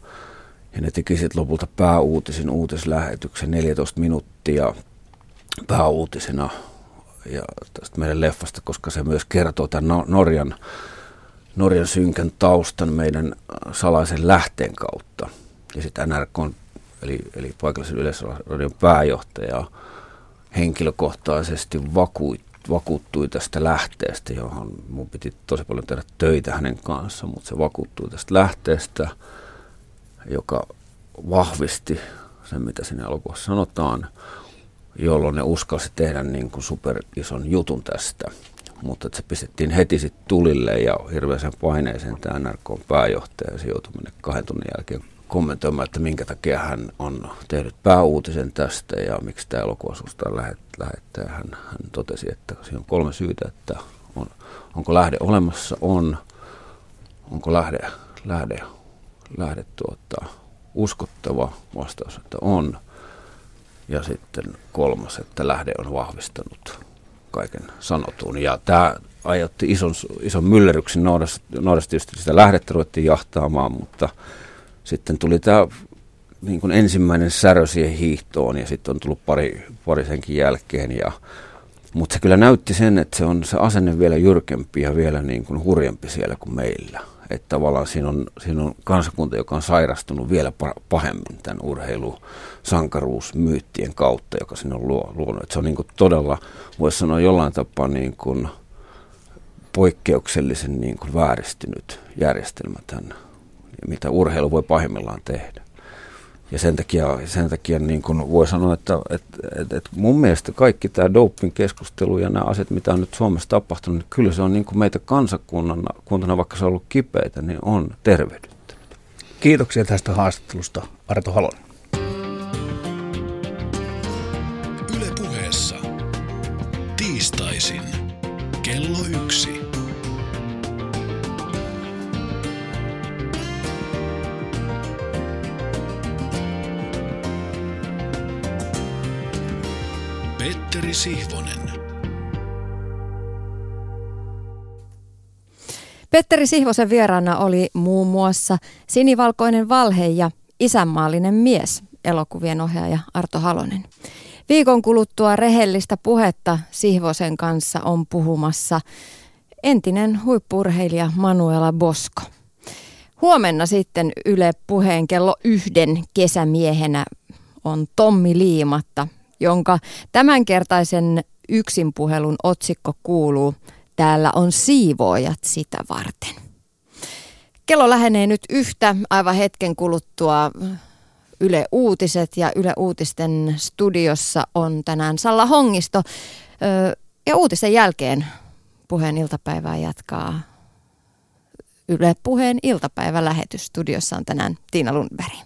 Speaker 4: Ja ne teki sitten lopulta pääuutisin uutislähetyksen 14 minuuttia pääuutisena ja tästä meidän leffasta, koska se myös kertoo tämän Norjan, Norjan synkän taustan meidän salaisen lähteen kautta. Ja sitten NRK, eli, eli paikallisen yleisradion pääjohtaja, henkilökohtaisesti vakuut, vakuuttui tästä lähteestä, johon mun piti tosi paljon tehdä töitä hänen kanssaan, mutta se vakuuttui tästä lähteestä, joka vahvisti sen, mitä sinne elokuvassa sanotaan, jolloin ne uskalsi tehdä niin kuin super ison jutun tästä. Mutta se pistettiin heti sitten tulille ja hirveäsen paineeseen tämä NRK pääjohtaja. Se joutui mennä kahden tunnin jälkeen kommentoimaan, että minkä takia hän on tehnyt pääuutisen tästä ja miksi tämä elokuva susta lähettää. Hän, hän totesi, että siinä on kolme syytä, että on, onko lähde olemassa, on, onko lähde, lähde, lähde tuota, uskottava vastaus, että on. Ja sitten kolmas, että lähde on vahvistanut kaiken sanotun. Ja tämä aiheutti ison, ison myllerryksen. Noudassa, tietysti sitä lähdettä ruvettiin jahtaamaan, mutta sitten tuli tämä niin kuin ensimmäinen särö siihen hiihtoon ja sitten on tullut pari, pari senkin jälkeen. Ja, mutta se kyllä näytti sen, että se on se asenne vielä jyrkempi ja vielä niin kuin hurjempi siellä kuin meillä. Että tavallaan siinä on, siinä on kansakunta, joka on sairastunut vielä pahemmin tämän urheilusankaruusmyyttien kautta, joka sinne on luonut. Että se on niin kuin todella, voisi sanoa jollain tapaa niin kuin poikkeuksellisen niin kuin vääristynyt järjestelmä tämän, mitä urheilu voi pahimmillaan tehdä. Ja sen takia, sen takia niin kuin voi sanoa, että, että, että, että mun mielestä kaikki tämä doping keskustelu ja nämä asiat, mitä on nyt Suomessa tapahtunut, niin kyllä se on niin kuin meitä kansakuntana, kuntana, vaikka se on ollut kipeitä, niin on tervehdyttänyt.
Speaker 3: Kiitoksia tästä haastattelusta, Arto Halonen.
Speaker 2: Yle puheessa. Tiistaisin. Kello yksi. Sihvonen.
Speaker 5: Petteri Sihvosen vieraana oli muun muassa Sinivalkoinen valhe ja Isänmaallinen mies, elokuvien ohjaaja Arto Halonen. Viikon kuluttua rehellistä puhetta Sihvosen kanssa on puhumassa entinen huippurheilija Manuela Bosko. Huomenna sitten Yle puheen kello yhden kesämiehenä on Tommi Liimatta, jonka tämänkertaisen yksinpuhelun otsikko kuuluu Täällä on siivoojat sitä varten. Kello lähenee nyt yhtä aivan hetken kuluttua Yle Uutiset ja Yle Uutisten studiossa on tänään Salla Hongisto. Ja uutisen jälkeen puheen iltapäivää jatkaa Yle Puheen iltapäivälähetys. Studiossa on tänään Tiina Lundberg.